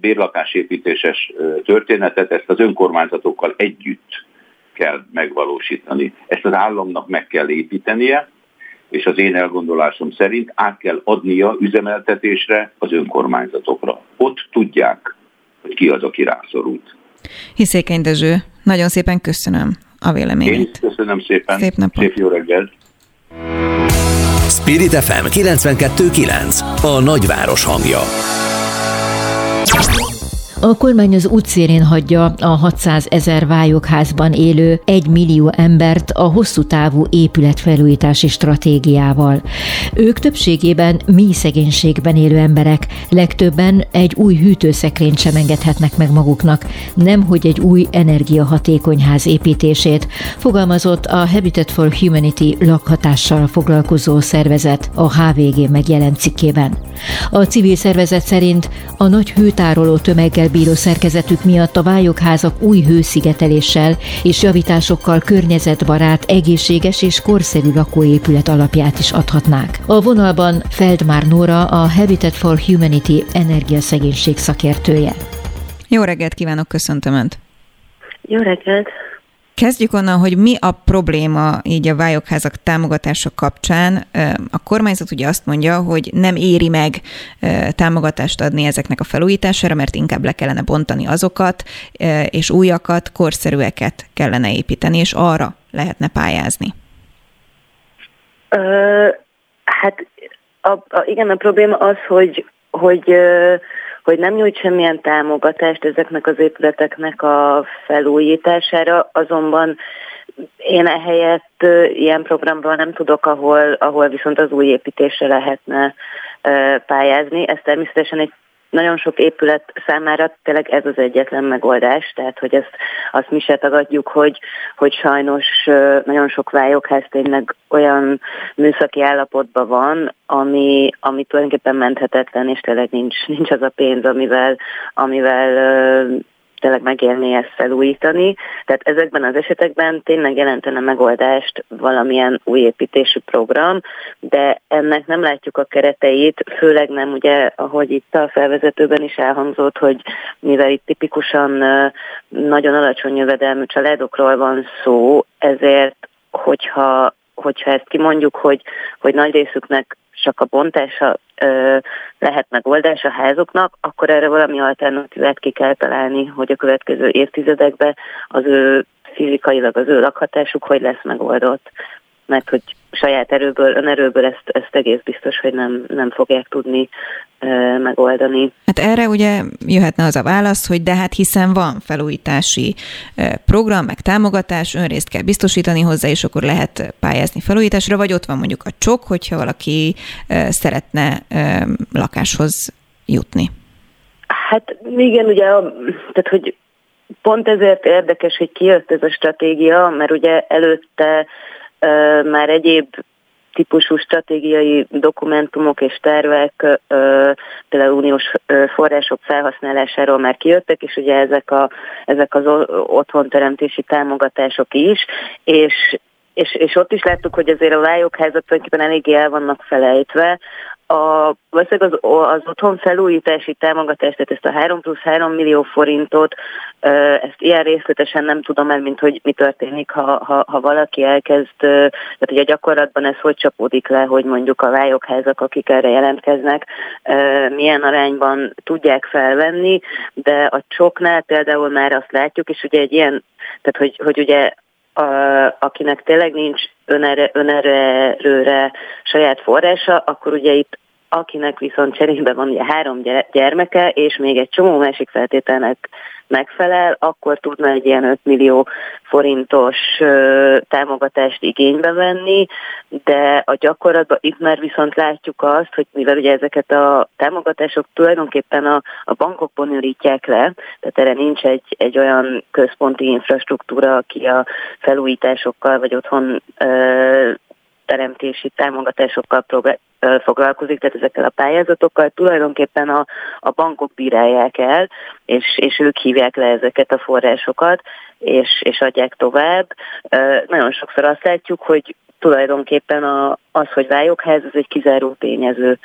bérlakásépítéses történetet, ezt az önkormányzatokkal együtt kell megvalósítani. Ezt az államnak meg kell építenie, és az én elgondolásom szerint át kell adnia üzemeltetésre az önkormányzatokra. Ott tudják, hogy ki az, aki rászorult. Hiszékeny Dezső, nagyon szépen köszönöm a véleményét. Én köszönöm szépen. Szép napot. Szép jó reggelt. Spirit FM 92.9 a nagyváros hangja. A kormány az útszérén hagyja a 600 ezer vályokházban élő 1 millió embert a hosszú távú épületfelújítási stratégiával. Ők többségében mély szegénységben élő emberek, legtöbben egy új hűtőszekrényt sem engedhetnek meg maguknak, nemhogy egy új energiahatékony ház építését, fogalmazott a Habitat for Humanity lakhatással foglalkozó szervezet a HVG megjelent cikkében. A civil szervezet szerint a nagy hőtároló tömeggel bíró szerkezetük miatt a vályokházak új hőszigeteléssel és javításokkal környezetbarát, egészséges és korszerű lakóépület alapját is adhatnák. A vonalban Feldmár Nóra, a Habitat for Humanity energiaszegénység szakértője. Jó reggelt kívánok, köszöntöm Önt! Jó reggelt! Kezdjük onnan, hogy mi a probléma így a vályokházak támogatása kapcsán. A kormányzat ugye azt mondja, hogy nem éri meg támogatást adni ezeknek a felújítására, mert inkább le kellene bontani azokat, és újakat, korszerűeket kellene építeni, és arra lehetne pályázni. Ö, hát a, a, igen, a probléma az, hogy, hogy hogy nem nyújt semmilyen támogatást ezeknek az épületeknek a felújítására, azonban én ehelyett ilyen programról nem tudok, ahol, ahol viszont az új építésre lehetne pályázni. Ez természetesen egy nagyon sok épület számára tényleg ez az egyetlen megoldás, tehát hogy ezt azt mi se tagadjuk, hogy, hogy sajnos nagyon sok vályokház tényleg olyan műszaki állapotban van, ami, ami tulajdonképpen menthetetlen, és tényleg nincs, nincs az a pénz, amivel, amivel tényleg megélni ezt felújítani. Tehát ezekben az esetekben tényleg jelentene megoldást valamilyen új építésű program, de ennek nem látjuk a kereteit, főleg nem ugye, ahogy itt a felvezetőben is elhangzott, hogy mivel itt tipikusan nagyon alacsony jövedelmű családokról van szó, ezért hogyha hogyha ezt kimondjuk, hogy, hogy nagy részüknek csak a bontása lehet megoldás a házoknak, akkor erre valami alternatívát ki kell találni, hogy a következő évtizedekben az ő fizikailag az ő lakhatásuk hogy lesz megoldott. Mert hogy saját erőből, önerőből ezt, ezt egész biztos, hogy nem, nem fogják tudni e, megoldani. Hát erre ugye jöhetne az a válasz, hogy de hát hiszen van felújítási program, meg támogatás, önrészt kell biztosítani hozzá, és akkor lehet pályázni felújításra, vagy ott van mondjuk a csok, hogyha valaki szeretne lakáshoz jutni. Hát igen, ugye, tehát hogy pont ezért érdekes, hogy kijött ez a stratégia, mert ugye előtte már egyéb típusú stratégiai dokumentumok és tervek, például uniós források felhasználásáról már kijöttek, és ugye ezek, a, ezek az otthonteremtési támogatások is, és és, és ott is láttuk, hogy azért a vályokházak tulajdonképpen eléggé el vannak felejtve, a, valószínűleg az, az otthon felújítási támogatást, tehát ezt a 3 plusz 3 millió forintot, ezt ilyen részletesen nem tudom el, mint hogy mi történik, ha, ha, ha valaki elkezd, tehát ugye gyakorlatban ez hogy csapódik le, hogy mondjuk a vályokházak, akik erre jelentkeznek, milyen arányban tudják felvenni, de a csoknál például már azt látjuk, és ugye egy ilyen, tehát hogy, hogy ugye a, akinek tényleg nincs önerő, önerőre saját forrása, akkor ugye itt akinek viszont cserébe van ugye három gyermeke, és még egy csomó másik feltételnek megfelel, akkor tudna egy ilyen 5 millió forintos támogatást igénybe venni, de a gyakorlatban itt már viszont látjuk azt, hogy mivel ugye ezeket a támogatások tulajdonképpen a, a bankok bonyolítják le, tehát erre nincs egy, egy olyan központi infrastruktúra, aki a felújításokkal vagy otthon teremtési támogatásokkal foglalkozik, tehát ezekkel a pályázatokkal tulajdonképpen a, a bankok bírálják el, és, és ők hívják le ezeket a forrásokat, és, és adják tovább. Nagyon sokszor azt látjuk, hogy tulajdonképpen a, az, hogy vályogház, ez egy kizáró tényező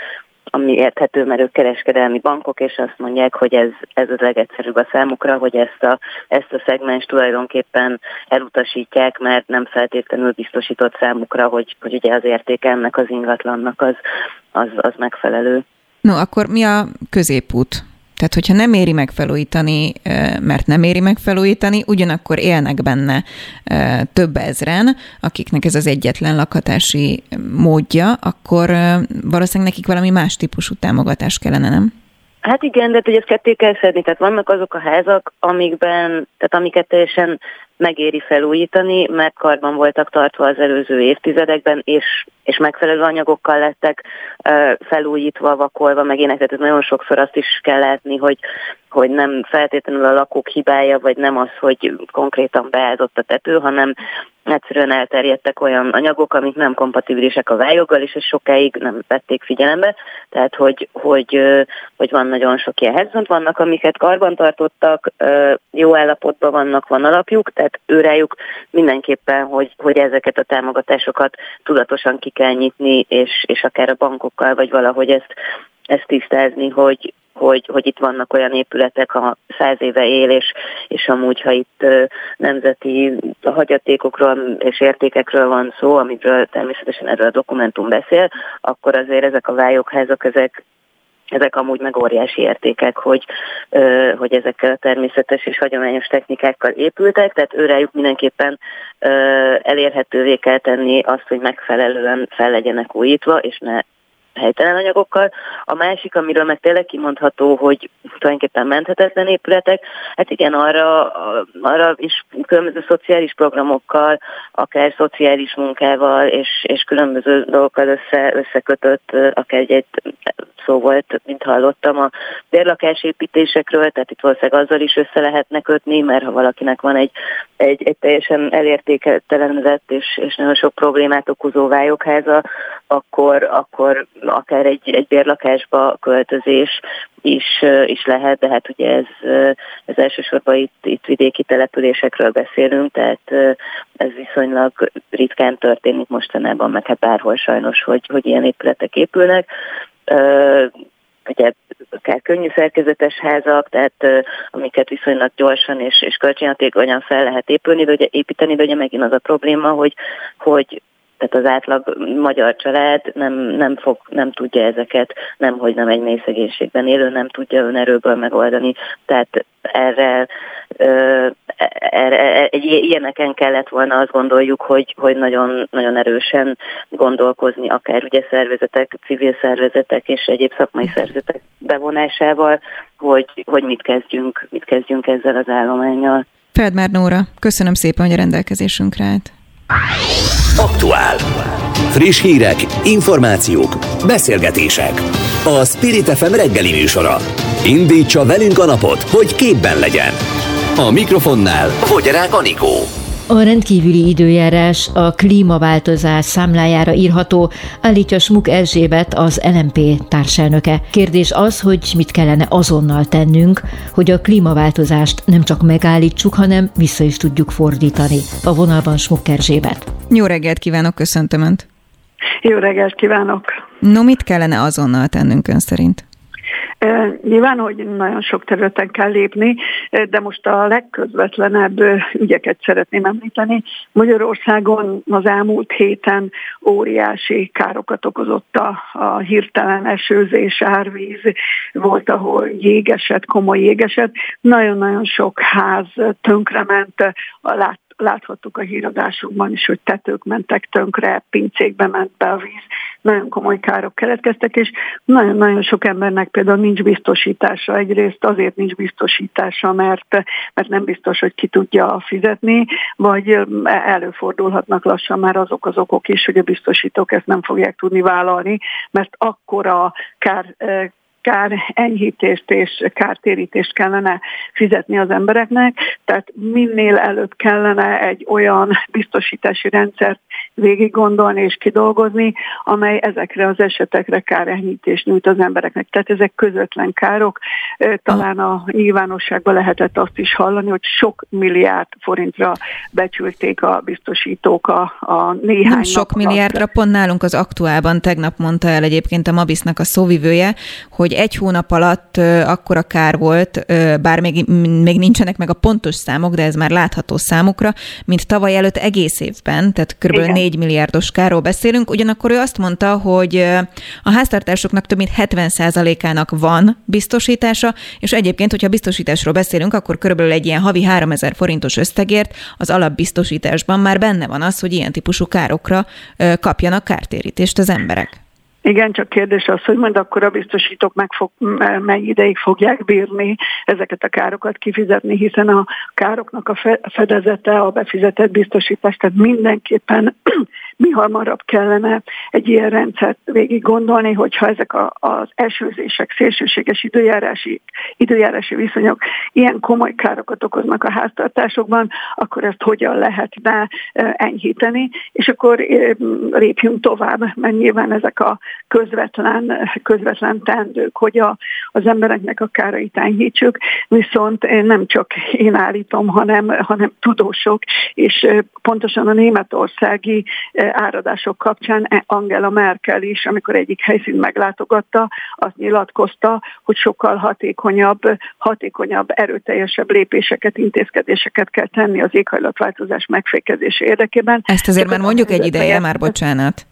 ami érthető, mert ők kereskedelmi bankok, és azt mondják, hogy ez, ez az legegyszerűbb a számukra, hogy ezt a, ezt a szegmens tulajdonképpen elutasítják, mert nem feltétlenül biztosított számukra, hogy, hogy ugye az érték ennek az ingatlannak az, az, az megfelelő. No, akkor mi a középút? Tehát, hogyha nem éri meg felújítani, mert nem éri meg felújítani, ugyanakkor élnek benne több ezren, akiknek ez az egyetlen lakhatási módja, akkor valószínűleg nekik valami más típusú támogatás kellene, nem? Hát igen, de hogy ezt ketté kell szedni, tehát vannak azok a házak, amikben, tehát amiket teljesen megéri felújítani, mert karban voltak tartva az előző évtizedekben, és, és megfelelő anyagokkal lettek felújítva, vakolva, meg ének, tehát nagyon sokszor azt is kell látni, hogy, hogy nem feltétlenül a lakók hibája, vagy nem az, hogy konkrétan beázott a tető, hanem egyszerűen elterjedtek olyan anyagok, amik nem kompatibilisek a vályoggal, és ezt sokáig nem vették figyelembe. Tehát, hogy, hogy, hogy van nagyon sok ilyen helyzet, vannak, amiket karban tartottak, jó állapotban vannak, van alapjuk, tehát őrájuk mindenképpen, hogy, hogy ezeket a támogatásokat tudatosan ki kell nyitni, és, és akár a bankokkal, vagy valahogy ezt, ezt tisztázni, hogy, hogy, hogy itt vannak olyan épületek, ha száz éve él, és, és amúgy, ha itt nemzeti hagyatékokról és értékekről van szó, amiről természetesen erről a dokumentum beszél, akkor azért ezek a vályokházak, ezek ezek amúgy meg óriási értékek, hogy, hogy ezekkel a természetes és hagyományos technikákkal épültek, tehát őrájuk mindenképpen elérhetővé kell tenni azt, hogy megfelelően fel legyenek újítva, és ne helytelen anyagokkal. A másik, amiről meg tényleg kimondható, hogy tulajdonképpen menthetetlen épületek, hát igen, arra, arra is különböző szociális programokkal, akár szociális munkával és, és különböző dolgokkal össze, összekötött, akár egy, egy szó volt, mint hallottam a bérlakásépítésekről, tehát itt valószínűleg azzal is össze lehetne kötni, mert ha valakinek van egy, egy, egy teljesen elértéketelenedett és, és nagyon sok problémát okozó vályokháza, akkor, akkor akár egy, egy bérlakásba költözés is, is lehet, de hát ugye ez, ez elsősorban itt, itt vidéki településekről beszélünk, tehát ez viszonylag ritkán történik mostanában, meg hát bárhol sajnos, hogy, hogy ilyen épületek épülnek ugye akár könnyű szerkezetes házak, tehát amiket viszonylag gyorsan és, és költséghatékonyan fel lehet épülni, de építeni, de ugye megint az a probléma, hogy, hogy tehát az átlag magyar család nem, nem, fog, nem tudja ezeket, nem, hogy nem egy mély szegénységben élő, nem tudja önerőből megoldani. Tehát erre, egy ilyeneken kellett volna azt gondoljuk, hogy, hogy nagyon, nagyon erősen gondolkozni, akár ugye szervezetek, civil szervezetek és egyéb szakmai szervezetek bevonásával, hogy, hogy mit kezdjünk, mit kezdjünk ezzel az állományjal. Feldmár Nóra, köszönöm szépen, hogy a rendelkezésünkre állt. Aktuál. Friss hírek, információk, beszélgetések. A Spirit FM reggeli műsora. Indítsa velünk a napot, hogy képben legyen. A mikrofonnál Fogyarák Anikó. A rendkívüli időjárás a klímaváltozás számlájára írható, állítja Smuk Erzsébet, az LMP társelnöke. Kérdés az, hogy mit kellene azonnal tennünk, hogy a klímaváltozást nem csak megállítsuk, hanem vissza is tudjuk fordítani. A vonalban Smuk Erzsébet. Jó reggelt kívánok, köszöntöm Önt! Jó reggelt kívánok! No, mit kellene azonnal tennünk ön szerint? Nyilván, hogy nagyon sok területen kell lépni, de most a legközvetlenebb ügyeket szeretném említeni. Magyarországon az elmúlt héten óriási károkat okozott a, a hirtelen esőzés, árvíz, volt, ahol jégeset, komoly jégeset. Nagyon-nagyon sok ház tönkrement, lát, láthattuk a híradásokban is, hogy tetők mentek tönkre, pincékbe ment be a víz, nagyon komoly károk keletkeztek, és nagyon-nagyon sok embernek például nincs biztosítása. Egyrészt azért nincs biztosítása, mert, mert nem biztos, hogy ki tudja fizetni, vagy előfordulhatnak lassan már azok az okok is, hogy a biztosítók ezt nem fogják tudni vállalni, mert akkora kár kár enyhítést és kártérítést kellene fizetni az embereknek, tehát minél előbb kellene egy olyan biztosítási rendszert végig gondolni és kidolgozni, amely ezekre az esetekre kárenyhítést nyújt az embereknek. Tehát ezek közvetlen károk. Talán a nyilvánosságban lehetett azt is hallani, hogy sok milliárd forintra becsülték a biztosítók a, a néhány Nem sok milliárdra, pont nálunk az aktuálban tegnap mondta el egyébként a Mabisznak a szóvivője, hogy egy hónap alatt akkora kár volt, bár még, még nincsenek meg a pontos számok, de ez már látható számukra, mint tavaly előtt egész évben, tehát kb. Igen. 4 milliárdos kárról beszélünk, ugyanakkor ő azt mondta, hogy a háztartásoknak több mint 70%-ának van biztosítása, és egyébként, hogyha biztosításról beszélünk, akkor körülbelül egy ilyen havi 3000 forintos összegért az alapbiztosításban már benne van az, hogy ilyen típusú károkra kapjanak kártérítést az emberek. Igen, csak kérdés az, hogy majd akkor a biztosítók meg fog, mennyi ideig fogják bírni ezeket a károkat kifizetni, hiszen a károknak a fedezete, a befizetett biztosítás, tehát mindenképpen mi hamarabb kellene egy ilyen rendszert végig gondolni, hogyha ezek a, az esőzések, szélsőséges időjárási, időjárási viszonyok ilyen komoly károkat okoznak a háztartásokban, akkor ezt hogyan lehetne enyhíteni, és akkor lépjünk tovább, mert nyilván ezek a közvetlen, közvetlen tendők, hogy a, az embereknek a kárait enyhítsük, viszont nem csak én állítom, hanem, hanem tudósok, és pontosan a németországi áradások kapcsán Angela Merkel is, amikor egyik helyszínt meglátogatta, azt nyilatkozta, hogy sokkal hatékonyabb, hatékonyabb, erőteljesebb lépéseket, intézkedéseket kell tenni az éghajlatváltozás megfékezése érdekében. Ezt azért már mondjuk egy ideje, már bocsánat.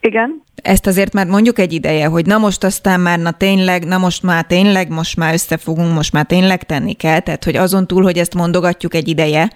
Igen. Ezt azért már mondjuk egy ideje, hogy na most aztán már, na tényleg, na most már tényleg, most már összefogunk, most már tényleg tenni kell, tehát hogy azon túl, hogy ezt mondogatjuk egy ideje,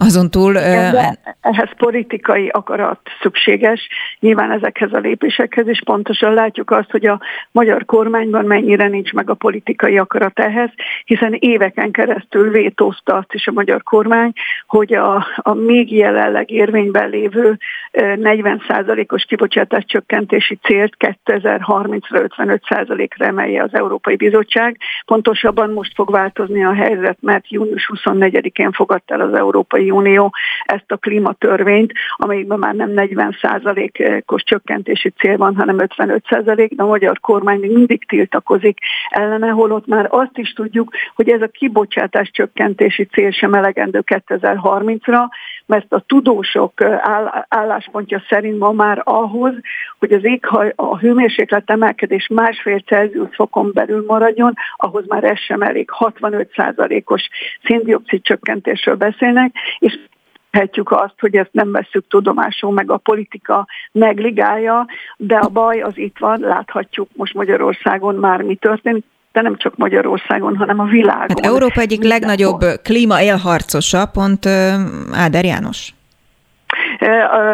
Azon túl... De ehhez politikai akarat szükséges, nyilván ezekhez a lépésekhez, és pontosan látjuk azt, hogy a magyar kormányban mennyire nincs meg a politikai akarat ehhez, hiszen éveken keresztül vétózta azt is a magyar kormány, hogy a, a még jelenleg érvényben lévő 40%-os kibocsátás csökkentési célt 2030-ra 55%-ra emelje az Európai Bizottság. Pontosabban most fog változni a helyzet, mert június 24-én fogadta el az Európai Unió ezt a klímatörvényt, amelyikben már nem 40%-os csökkentési cél van, hanem 55%, de a magyar kormány még mindig tiltakozik ellene, holott már azt is tudjuk, hogy ez a kibocsátás csökkentési cél sem elegendő 2030-ra, mert a tudósok álláspontja szerint ma már ahhoz, hogy az éghaj, a hőmérséklet emelkedés másfél Celsius fokon belül maradjon, ahhoz már ez sem elég. 65%-os széndiokszid csökkentésről beszélnek, és Hetjük azt, hogy ezt nem veszük tudomásul, meg a politika megligálja, de a baj az itt van, láthatjuk most Magyarországon már mi történik, de nem csak Magyarországon, hanem a világon. Hát Európa egyik legnagyobb klíma élharcosa, pont Áder János.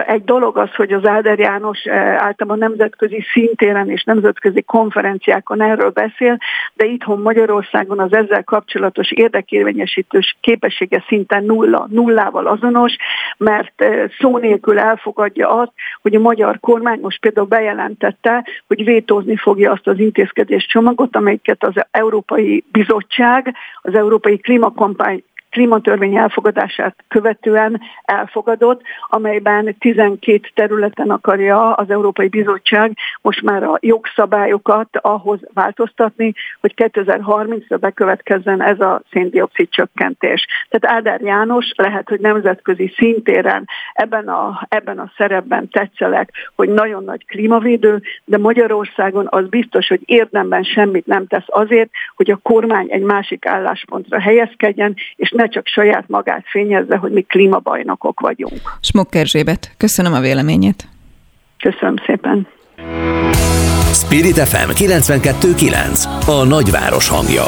Egy dolog az, hogy az Áder János általában nemzetközi szintéren és nemzetközi konferenciákon erről beszél, de itthon Magyarországon az ezzel kapcsolatos érdekérvényesítős képessége szinten nulla, nullával azonos, mert szó nélkül elfogadja azt, hogy a magyar kormány most például bejelentette, hogy vétózni fogja azt az intézkedés csomagot, amelyiket az Európai Bizottság, az Európai Klímakampány klímatörvény elfogadását követően elfogadott, amelyben 12 területen akarja az Európai Bizottság most már a jogszabályokat ahhoz változtatni, hogy 2030-ra bekövetkezzen ez a széndiokszid csökkentés. Tehát Áder János lehet, hogy nemzetközi szintéren ebben a, ebben a szerepben tetszelek, hogy nagyon nagy klímavédő, de Magyarországon az biztos, hogy érdemben semmit nem tesz azért, hogy a kormány egy másik álláspontra helyezkedjen, és ne ne csak saját magát fényezze, hogy mi klímabajnokok vagyunk. Smok Erzsébet, köszönöm a véleményét. Köszönöm szépen. Spirit FM 92.9 A nagyváros hangja.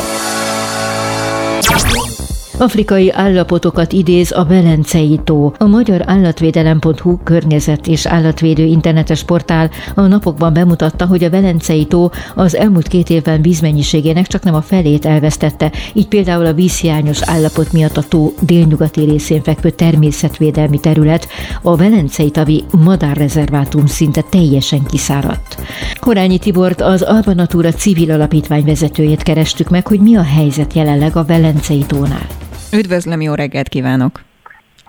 Afrikai állapotokat idéz a Velencei tó. A magyar állatvédelem.hu környezet és állatvédő internetes portál a napokban bemutatta, hogy a Velencei tó az elmúlt két évben vízmennyiségének csak nem a felét elvesztette, így például a vízhiányos állapot miatt a tó délnyugati részén fekvő természetvédelmi terület, a Velencei tavi madárrezervátum szinte teljesen kiszáradt. Korányi Tibort, az Alba civil alapítvány vezetőjét kerestük meg, hogy mi a helyzet jelenleg a Velencei tónál. Üdvözlöm, jó reggelt kívánok!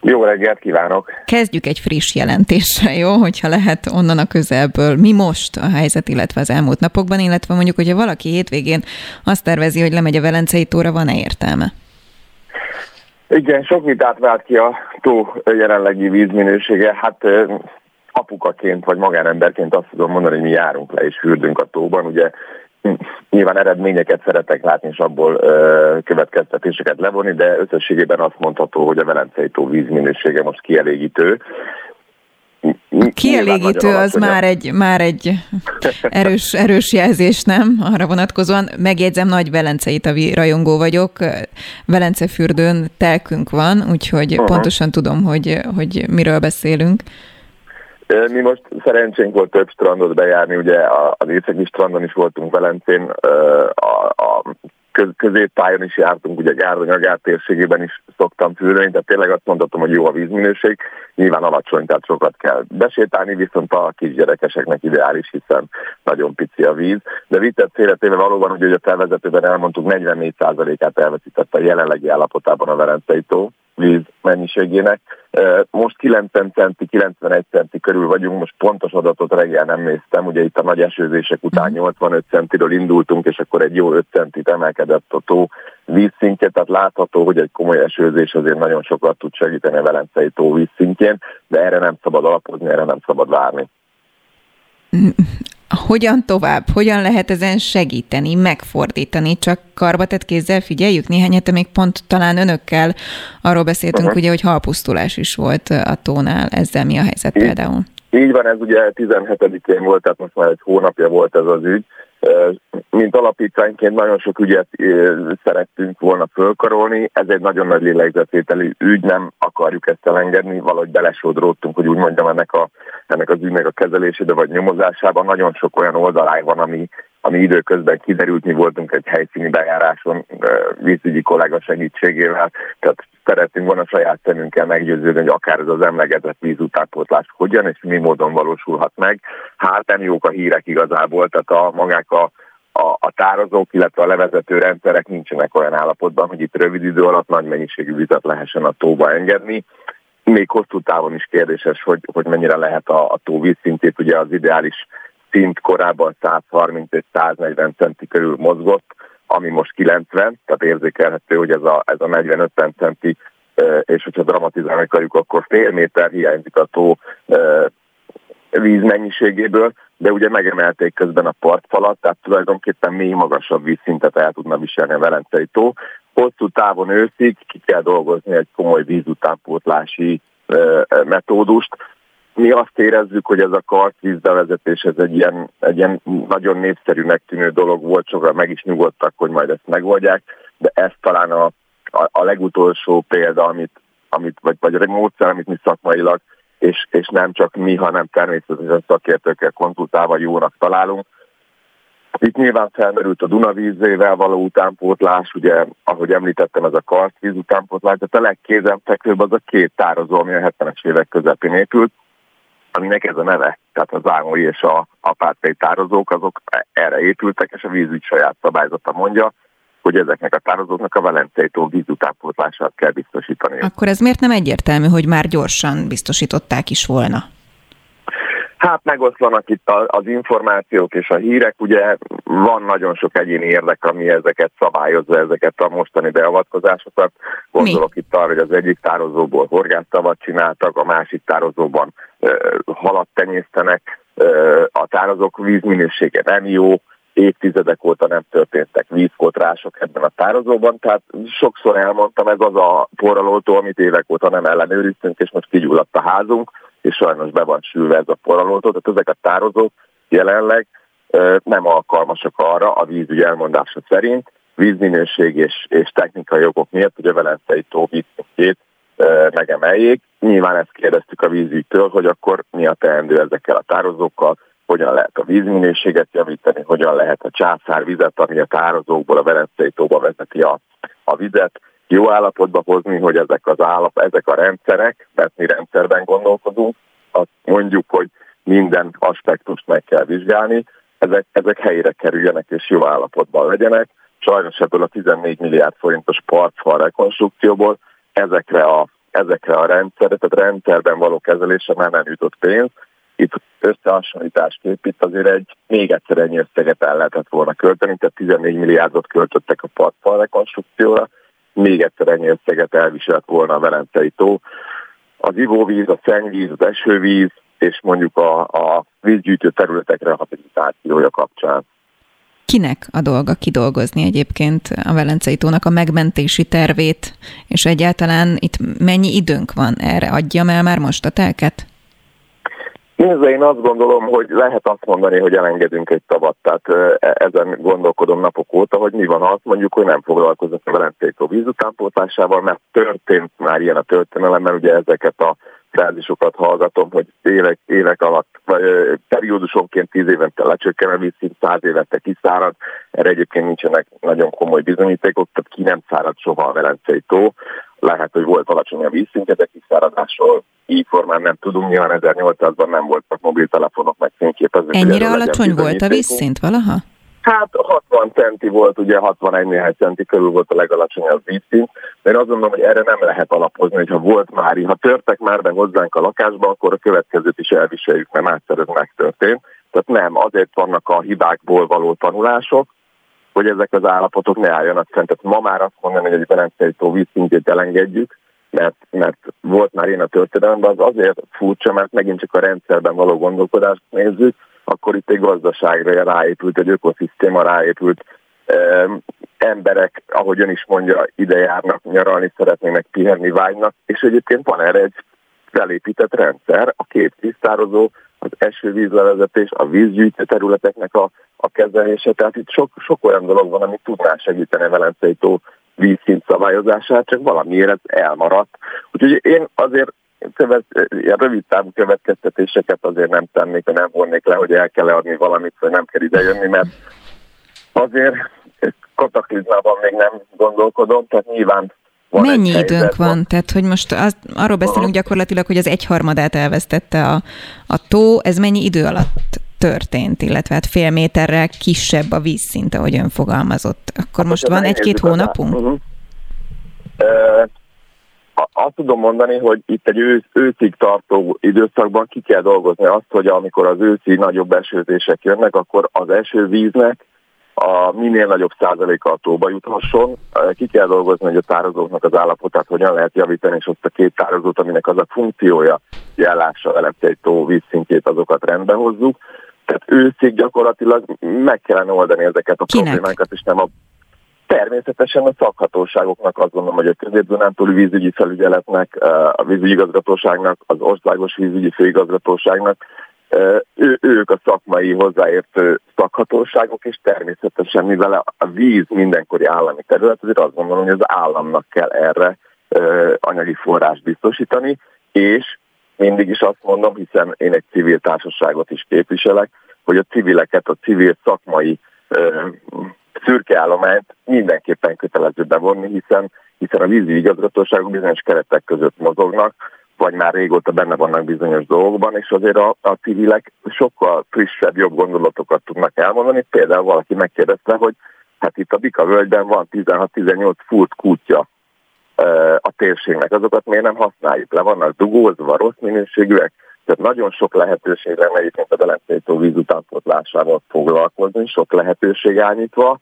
Jó reggelt kívánok! Kezdjük egy friss jelentéssel, jó? Hogyha lehet onnan a közelből. Mi most a helyzet, illetve az elmúlt napokban, illetve mondjuk, hogyha valaki hétvégén azt tervezi, hogy lemegy a Velencei tóra, van-e értelme? Igen, sok vitát vált ki a tó jelenlegi vízminősége. Hát apukaként vagy magánemberként azt tudom mondani, hogy mi járunk le és fürdünk a tóban. Ugye nyilván eredményeket szeretek látni, és abból ö, következtetéseket levonni, de összességében azt mondható, hogy a Velencei tó vízminősége most kielégítő. A kielégítő az már egy, már egy erős, erős jelzés, nem? Arra vonatkozóan megjegyzem, nagy Velencei tavi rajongó vagyok. Velence fürdőn telkünk van, úgyhogy uh-huh. pontosan tudom, hogy, hogy miről beszélünk. Mi most szerencsénk volt több strandot bejárni, ugye az északi strandon is voltunk Velencén, a, a középtájon is jártunk, ugye Gárdonyagár térségében is szoktam fürdeni, tehát tényleg azt mondhatom, hogy jó a vízminőség, nyilván alacsony, tehát sokat kell besétálni, viszont a kisgyerekeseknek ideális, hiszen nagyon pici a víz. De viccet félretéve valóban, hogy a felvezetőben elmondtuk, 44%-át elveszítette a jelenlegi állapotában a Velencei tó víz mennyiségének. Most 90 centi, 91 centi körül vagyunk, most pontos adatot reggel nem néztem, ugye itt a nagy esőzések után 85 centiről indultunk, és akkor egy jó 5 centit emelkedett a tó vízszintje, tehát látható, hogy egy komoly esőzés azért nagyon sokat tud segíteni a Velencei tó vízszintjén, de erre nem szabad alapozni, erre nem szabad várni. Hogyan tovább? Hogyan lehet ezen segíteni, megfordítani? Csak karbatett kézzel figyeljük? Néhány hete még pont talán önökkel arról beszéltünk, uh-huh. ugye, hogy halpusztulás is volt a tónál. Ezzel mi a helyzet így, például? Így van, ez ugye 17-én volt, tehát most már egy hónapja volt ez az ügy, mint alapítványként nagyon sok ügyet szerettünk volna fölkarolni, ez egy nagyon nagy lélegzetételű ügy, nem akarjuk ezt elengedni, valahogy belesodródtunk, hogy úgy mondjam ennek, a, ennek az ügynek a kezelésébe vagy nyomozásában. Nagyon sok olyan oldalány van, ami, ami időközben kiderült, mi voltunk egy helyszíni bejáráson vízügyi kollega segítségével, tehát szeretünk volna saját szemünkkel meggyőződni, hogy akár ez az emlegetett vízutánpótlás hogyan és mi módon valósulhat meg. Hát nem jók a hírek igazából, tehát a magák a, a, a tározók, illetve a levezető rendszerek nincsenek olyan állapotban, hogy itt rövid idő alatt nagy mennyiségű vizet lehessen a tóba engedni. Még hosszú távon is kérdéses, hogy, hogy mennyire lehet a, a tó vízszintét, ugye az ideális szint korábban 130 és 140 centi körül mozgott, ami most 90, tehát érzékelhető, hogy ez a, ez a 40-50 centi, és hogyha dramatizálni akarjuk, akkor fél méter hiányzik a tó vízmennyiségéből, de ugye megemelték közben a partfalat, tehát tulajdonképpen még magasabb vízszintet el tudna viselni a Velencei tó. Hosszú távon őszig ki kell dolgozni egy komoly vízutánpótlási metódust, mi azt érezzük, hogy ez a kartvíz bevezetés ez egy ilyen, egy ilyen nagyon népszerűnek tűnő dolog volt, sokan meg is nyugodtak, hogy majd ezt megoldják, de ez talán a, a, a legutolsó példa, amit, amit vagy, vagy a módszer, amit mi szakmailag, és, és nem csak mi, hanem természetesen szakértőkkel konzultálva jónak találunk. Itt nyilván felmerült a Dunavízével való utánpótlás, ugye, ahogy említettem, ez a kartvíz utánpótlás, de a legkézenfekvőbb az a két tározó, ami a 70-es évek közepén épült, aminek ez a neve. Tehát az ámoi és a apátai tározók azok erre épültek, és a vízügy saját szabályzata mondja, hogy ezeknek a tározóknak a Velencei tó vízutánpótlását kell biztosítani. Akkor ez miért nem egyértelmű, hogy már gyorsan biztosították is volna? Hát megoszlanak itt az információk és a hírek, ugye van nagyon sok egyéni érdek, ami ezeket szabályozza, ezeket a mostani beavatkozásokat. Gondolok Mi? itt arra, hogy az egyik tározóból horgásztavat csináltak, a másik tározóban halat tenyésztenek, a tározók vízminősége nem jó, évtizedek óta nem történtek vízkotrások ebben a tározóban, tehát sokszor elmondtam, ez az a porralótó, amit évek óta nem ellenőriztünk, és most kigyulladt a házunk, és sajnos be van sülve ez a porralótó, tehát ezek a tározók jelenleg nem alkalmasak arra a vízügy elmondása szerint, vízminőség és, és technikai jogok miatt, hogy a Velencei tó vízszintjét megemeljék. Nyilván ezt kérdeztük a vízügytől, hogy akkor mi a teendő ezekkel a tározókkal, hogyan lehet a vízminőséget javítani, hogyan lehet a császárvizet, ami a tározókból a Velencei tóba vezeti a, a vizet, jó állapotba hozni, hogy ezek az állap, ezek a rendszerek, mert mi rendszerben gondolkodunk, azt mondjuk, hogy minden aspektust meg kell vizsgálni, ezek, ezek helyére kerüljenek és jó állapotban legyenek. Sajnos ebből a 14 milliárd forintos partfal rekonstrukcióból ezekre a, ezekre a rendszerre, tehát rendszerben való kezelése már nem jutott pénz. Itt összehasonlításképp itt azért egy még egyszer ennyi összeget el lehetett volna költeni, tehát 14 milliárdot költöttek a partfal rekonstrukcióra, még egyszer ennyi összeget elviselt volna a Velencei tó. Az ivóvíz, a szennyvíz, az esővíz, és mondjuk a, a vízgyűjtő területekre habilitációja kapcsán. Kinek a dolga kidolgozni egyébként a Velencei tónak a megmentési tervét, és egyáltalán itt mennyi időnk van erre? Adjam el már most a telket? Nézze, én azt gondolom, hogy lehet azt mondani, hogy elengedünk egy tavat, tehát e, ezen gondolkodom napok óta, hogy mi van, azt mondjuk, hogy nem foglalkozunk a Velencei tó vízutánpótlásával, mert történt már ilyen a történelemben, ugye ezeket a frázisokat hallgatom, hogy évek, évek alatt, vagy periódusonként tíz évente lecsökken a vízszint, száz évente kiszárad, erre egyébként nincsenek nagyon komoly bizonyítékok, tehát ki nem szárad soha a Velencei tó, lehet, hogy volt alacsony a vízszintje, de kiszáradásról így formán nem tudunk, nyilván 1800-ban nem voltak mobiltelefonok, meg fényképezők. Ennyire alacsony volt a vízszint valaha? Hát 60 centi volt, ugye 61 néhány centi körül volt a legalacsonyabb vízszint, de én azt gondolom, hogy erre nem lehet alapozni, hogyha volt már, ha törtek már be hozzánk a lakásba, akkor a következőt is elviseljük, mert már ez megtörtént. Tehát nem, azért vannak a hibákból való tanulások, hogy ezek az állapotok ne álljanak fent. Tehát ma már azt mondani, hogy egy Velencei tó vízszintjét elengedjük, mert, mert volt már én a történelemben, az azért furcsa, mert megint csak a rendszerben való gondolkodást nézzük, akkor itt egy gazdaságra ráépült, egy ökoszisztéma ráépült, emberek, ahogy ön is mondja, ide járnak, nyaralni szeretnének, pihenni vágynak, és egyébként van erre egy felépített rendszer, a két tisztározó, az esővízlevezetés, a vízgyűjtő területeknek a, a kezelése. Tehát itt sok, sok olyan dolog van, ami tudná segíteni a Velencei tó vízszint szabályozását, csak valamiért ez elmaradt. Úgyhogy én azért követ, ilyen rövid távú következtetéseket azért nem tennék, nem vonnék le, hogy el kell adni valamit, vagy nem kell idejönni, mert azért kataklizmában még nem gondolkodom, tehát nyilván van Mennyi időnk helyzet, van? Tehát, hogy most az, arról beszélünk gyakorlatilag, hogy az egyharmadát elvesztette a, a tó, ez mennyi idő alatt történt, illetve hát fél méterrel kisebb a vízszint, ahogy ön fogalmazott. Akkor hát, most van egy-két hónapunk? Uh-huh. Uh, azt tudom mondani, hogy itt egy ősz, őszig tartó időszakban ki kell dolgozni azt, hogy amikor az őszi nagyobb esőzések jönnek, akkor az esővíznek a minél nagyobb százaléka a tóba juthasson. Ki kell dolgozni, hogy a tározóknak az állapotát hogyan lehet javítani, és ott a két tározót, aminek az a funkciója, jellása a egy tó vízszintjét, azokat rendbe hozzuk. Tehát őszig gyakorlatilag meg kellene oldani ezeket a Kinek? problémákat, és nem a Természetesen a szakhatóságoknak azt gondolom, hogy a közép vízügyi felügyeletnek, a vízügyi igazgatóságnak, az országos vízügyi főigazgatóságnak, ő, ők a szakmai hozzáértő szakhatóságok, és természetesen, mivel a víz mindenkori állami terület, azért azt gondolom, hogy az államnak kell erre anyagi forrást biztosítani, és mindig is azt mondom, hiszen én egy civil társaságot is képviselek, hogy a civileket, a civil szakmai szürke állományt mindenképpen kötelező bevonni, hiszen, hiszen a vízi igazgatóságok bizonyos keretek között mozognak, vagy már régóta benne vannak bizonyos dolgokban, és azért a, a civilek sokkal frissebb, jobb gondolatokat tudnak elmondani. Például valaki megkérdezte, hogy hát itt a Bika völgyben van 16-18 furt kútja térségnek, azokat miért nem használjuk le? Vannak dugózva, rossz minőségűek, tehát nagyon sok lehetőség lenne egyébként a Belencei tó víz utánpótlásával foglalkozni, sok lehetőség állítva.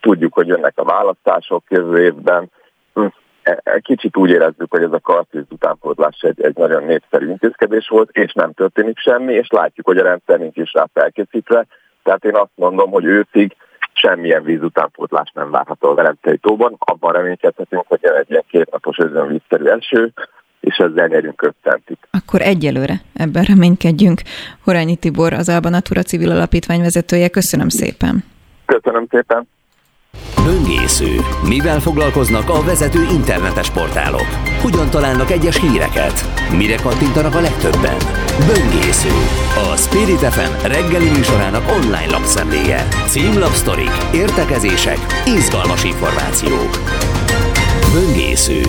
Tudjuk, hogy jönnek a választások jövő évben. Hm, e, e, kicsit úgy érezzük, hogy ez a kartvíz utánpótlás egy, egy nagyon népszerű intézkedés volt, és nem történik semmi, és látjuk, hogy a rendszer nincs is rá felkészítve. Tehát én azt mondom, hogy őszig semmilyen víz utánpótlás nem várható a Velencei tóban. Abban reménykedhetünk, hogy egy ilyen kétnapos özönvízszerű eső, és ezzel nyerünk 5 centit. Akkor egyelőre ebben reménykedjünk. Horányi Tibor, az Alba Natura civil alapítvány vezetője. Köszönöm szépen. Köszönöm szépen. Böngésző. Mivel foglalkoznak a vezető internetes portálok? Hogyan találnak egyes híreket? Mire kattintanak a legtöbben? Böngésző. A Spirit FM reggeli műsorának online lapszemléje. Címlapsztorik, értekezések, izgalmas információk. Böngésző.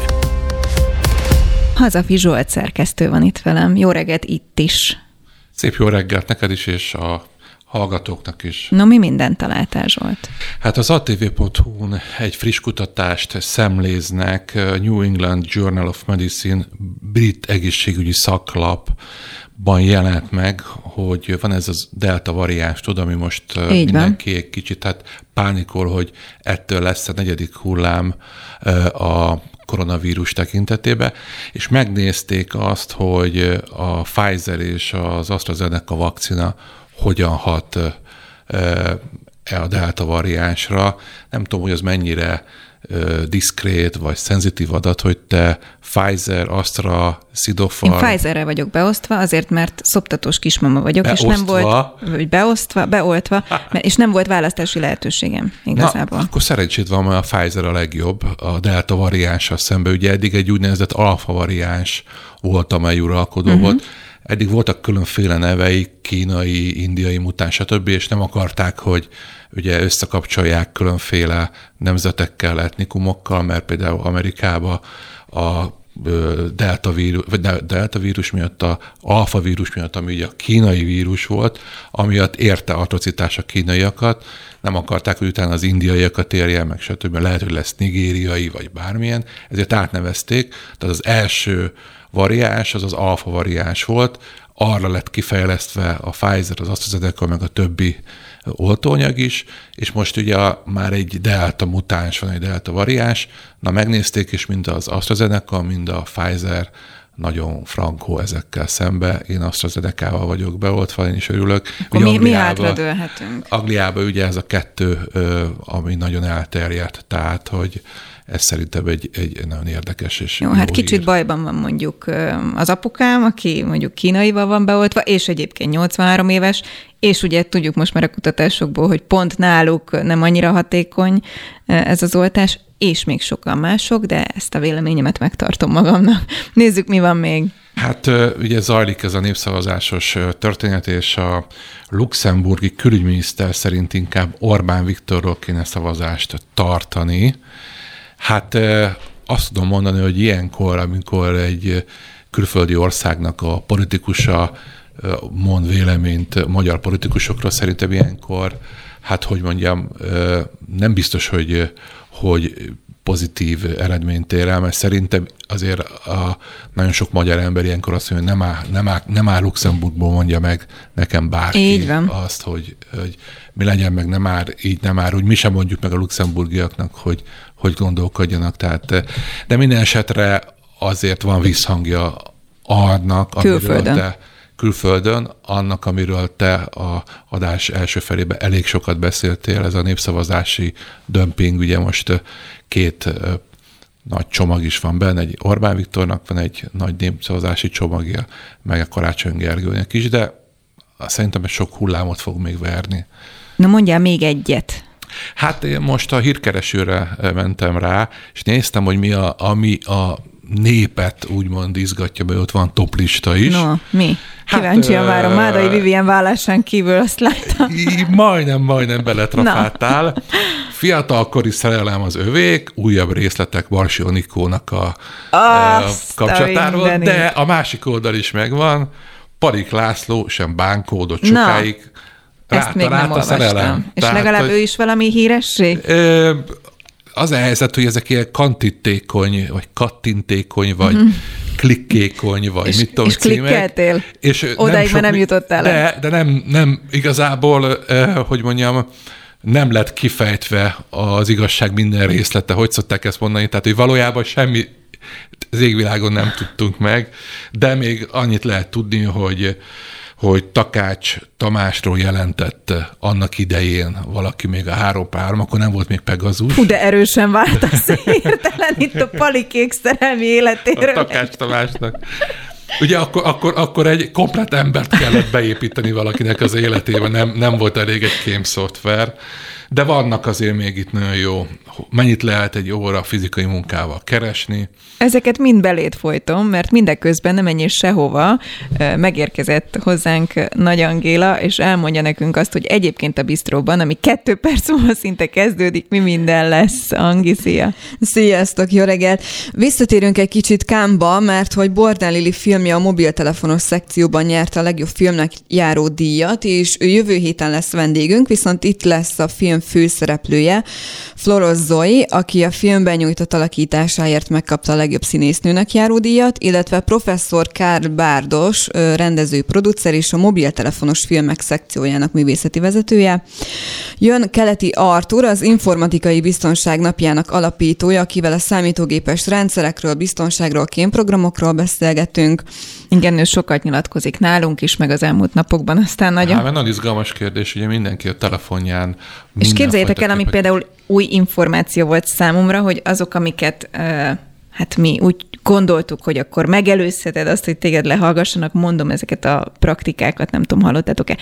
Hazafi Zsolt szerkesztő van itt velem. Jó reggelt itt is. Szép jó reggelt neked is, és a hallgatóknak is. No, mi mindent találtál, Zsolt? Hát az atv.hu-n egy friss kutatást szemléznek, New England Journal of Medicine brit egészségügyi szaklapban jelent meg, hogy van ez az delta variáns, tudom, ami most Így mindenki van. egy kicsit hát pánikol, hogy ettől lesz a negyedik hullám a koronavírus tekintetében, és megnézték azt, hogy a Pfizer és az AstraZeneca vakcina hogyan hat e a delta variánsra. Nem tudom, hogy az mennyire diszkrét vagy szenzitív adat, hogy te Pfizer, Astra, Sinopharm... Én Pfizerre vagyok beosztva, azért, mert szoptatós kismama vagyok, beosztva. és nem volt, vagy beosztva, beoltva, és nem volt választási lehetőségem igazából. Na, akkor szerencsét van, mert a Pfizer a legjobb, a delta variánssal szemben. Ugye eddig egy úgynevezett alfa variáns volt, amely uralkodó uh-huh. volt. Eddig voltak különféle nevei, kínai, indiai mutáns, stb., és nem akarták, hogy ugye összekapcsolják különféle nemzetekkel, etnikumokkal, mert például Amerikába a delta vírus, vagy delta vírus miatt, a alfa vírus miatt, ami ugye a kínai vírus volt, amiatt érte atrocitás a kínaiakat, nem akarták, hogy utána az indiaiakat érje meg, stb. Lehet, hogy lesz nigériai, vagy bármilyen, ezért átnevezték. Tehát az első variáns, az az alfa variáns volt, arra lett kifejlesztve a Pfizer, az AstraZeneca, meg a többi oltóanyag is, és most ugye már egy delta mutáns van, egy delta variáns, na megnézték, és mind az AstraZeneca, mind a Pfizer nagyon frankó ezekkel szembe. Én AstraZeneca-val vagyok beoltva, én is örülök. Akkor mi, mi hátradőlhetünk? Angliában ugye ez a kettő, ami nagyon elterjedt, tehát, hogy ez szerintem egy, egy nagyon érdekes és jó, jó hát kicsit hír. bajban van mondjuk az apukám, aki mondjuk kínaival van beoltva, és egyébként 83 éves, és ugye tudjuk most már a kutatásokból, hogy pont náluk nem annyira hatékony ez az oltás, és még sokan mások, de ezt a véleményemet megtartom magamnak. Nézzük, mi van még. Hát ugye zajlik ez a népszavazásos történet, és a luxemburgi külügyminiszter szerint inkább Orbán Viktorról kéne szavazást tartani. Hát azt tudom mondani, hogy ilyenkor, amikor egy külföldi országnak a politikusa mond véleményt magyar politikusokról, szerintem ilyenkor, hát hogy mondjam, nem biztos, hogy, hogy pozitív eredményt ér el, mert szerintem azért a, nagyon sok magyar ember ilyenkor azt mondja, hogy nem áll, nem áll, nem áll Luxemburgból mondja meg nekem bárki így van. azt, hogy, hogy mi legyen meg, nem áll így, nem áll úgy. Mi sem mondjuk meg a luxemburgiaknak, hogy, hogy gondolkodjanak. Tehát, de minden esetre azért van visszhangja annak, amiről te külföldön, annak, amiről te a adás első felében elég sokat beszéltél, ez a népszavazási dömping, ugye most két nagy csomag is van benne, egy Orbán Viktornak van egy nagy népszavazási csomagja, meg a Karácsony Gergőnek is, de szerintem egy sok hullámot fog még verni. Na mondjál még egyet. Hát én most a hírkeresőre mentem rá, és néztem, hogy mi a, ami a népet úgymond izgatja, mert ott van toplista is. No, mi? Kíváncsian hát, várom. Mádai Vivien vállásán kívül azt láttam. Majdnem, majdnem beletrafáltál. Fiatalkori szerelem az övék, újabb részletek Barsi Onikónak a, a kapcsolatáról, de a másik oldal is megvan. Parik László sem bánkódott sokáig. Na. Ezt még nem olvastam. Szerelem. És Tehát, legalább hogy, ő is valami híresség? Ö, az a helyzet, hogy ezek ilyen kantintékony, vagy kattintékony, vagy mm-hmm. klikkékony, vagy és, mit tudom, és címek. klikkeltél? És Odáig már nem jutottál de, de nem, nem igazából, eh, hogy mondjam, nem lett kifejtve az igazság minden részlete, hogy szokták ezt mondani, tehát hogy valójában semmi az égvilágon nem tudtunk meg, de még annyit lehet tudni, hogy hogy Takács Tamásról jelentette annak idején valaki még a három pár, akkor nem volt még Pegazus. Hú, de erősen váltasz hirtelen itt a palikék szerelmi életéről. A Takács Tamásnak. Ugye akkor, akkor, akkor egy komplet embert kellett beépíteni valakinek az életébe, nem, nem volt elég egy kém szoftver. De vannak azért még itt nagyon jó, mennyit lehet egy óra fizikai munkával keresni. Ezeket mind belét folytom, mert mindeközben nem menjél sehova. Megérkezett hozzánk Nagy Angéla, és elmondja nekünk azt, hogy egyébként a bistróban, ami kettő perc múlva szinte kezdődik, mi minden lesz. Angi, szia! Sziasztok, jó reggelt! Visszatérünk egy kicsit Kámba, mert hogy Bordán Lili filmje a mobiltelefonos szekcióban nyerte a legjobb filmnek járó díjat, és ő jövő héten lesz vendégünk, viszont itt lesz a film főszereplője, Floros Zoe, aki a filmben nyújtott alakításáért megkapta a legjobb színésznőnek járó díjat, illetve professzor Karl Bárdos, rendező, producer és a mobiltelefonos filmek szekciójának művészeti vezetője. Jön Keleti Artur, az informatikai biztonság napjának alapítója, akivel a számítógépes rendszerekről, biztonságról, kémprogramokról beszélgetünk. Igen, ő sokat nyilatkozik nálunk is, meg az elmúlt napokban, aztán nagyon... Hát, nagyon izgalmas kérdés, ugye mindenki a telefonján és képzeljétek el, ami például új információ volt számomra, hogy azok, amiket hát mi úgy gondoltuk, hogy akkor megelőzheted azt, hogy téged lehallgassanak, mondom ezeket a praktikákat, nem tudom, hallottátok-e.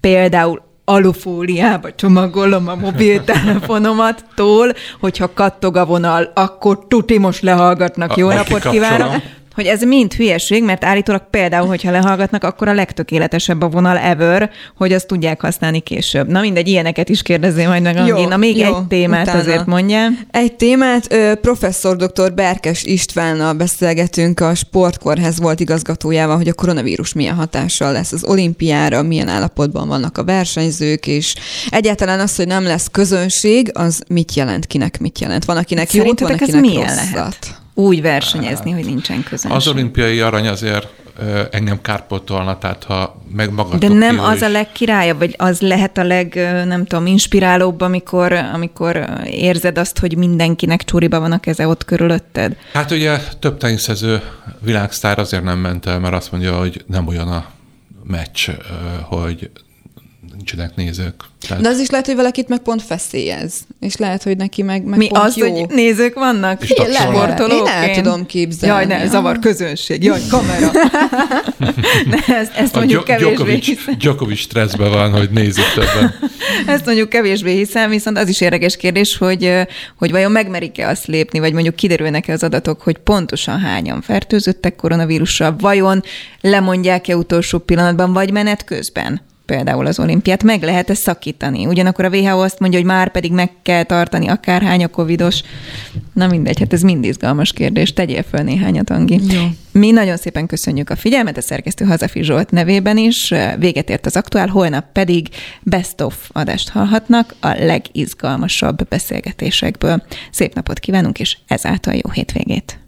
Például alufóliába csomagolom a mobiltelefonomat tól, hogyha kattog a vonal, akkor tuti most lehallgatnak. Jó napot kívánok! Hogy ez mind hülyeség, mert állítólag például, hogyha lehallgatnak, akkor a legtökéletesebb a vonal ever, hogy azt tudják használni később. Na mindegy, ilyeneket is kérdezzél majd meg, Angéna. Még jó, egy témát utána. azért mondja. Egy témát, professzor dr. Berkes Istvánnal beszélgetünk, a Sportkórház volt igazgatójával, hogy a koronavírus milyen hatással lesz az olimpiára, milyen állapotban vannak a versenyzők, és egyáltalán az, hogy nem lesz közönség, az mit jelent, kinek mit jelent. Van, akinek jó, van, akinek milyen rosszat. lehet? Úgy versenyezni, hogy nincsen közönség. Az olimpiai arany azért engem kárpotolna, tehát ha meg magatok De nem az is. a legkirályabb, vagy az lehet a leg, nem tudom, inspirálóbb, amikor, amikor érzed azt, hogy mindenkinek csúriba van a keze ott körülötted? Hát ugye több teniszező világsztár azért nem ment el, mert azt mondja, hogy nem olyan a meccs, hogy nincsenek nézők. Tehát... De az is lehet, hogy valakit meg pont feszélyez, és lehet, hogy neki meg, meg Mi pont az, jó. hogy nézők vannak? És Sportolók? Én el tudom képzelni. Jaj, ne, zavar közönség, jaj, kamera. ne, ezt, ezt a mondjuk kevésbé Djokovic, hiszem. Djokovic stresszben van, hogy nézik többen. ezt mondjuk kevésbé hiszem, viszont az is érdekes kérdés, hogy, hogy vajon megmerik-e azt lépni, vagy mondjuk kiderülnek-e az adatok, hogy pontosan hányan fertőzöttek koronavírussal, vajon lemondják-e utolsó pillanatban, vagy menet közben? Például az olimpiát, meg lehet ezt szakítani. Ugyanakkor a WHO azt mondja, hogy már pedig meg kell tartani akárhány a covidos. Na mindegy, hát ez mind izgalmas kérdés. Tegyél föl néhányat, Angi. Jó. Mi nagyon szépen köszönjük a figyelmet a szerkesztő Hazafi Zsolt nevében is. Véget ért az aktuál, holnap pedig Best of adást hallhatnak a legizgalmasabb beszélgetésekből. Szép napot kívánunk, és ezáltal jó hétvégét!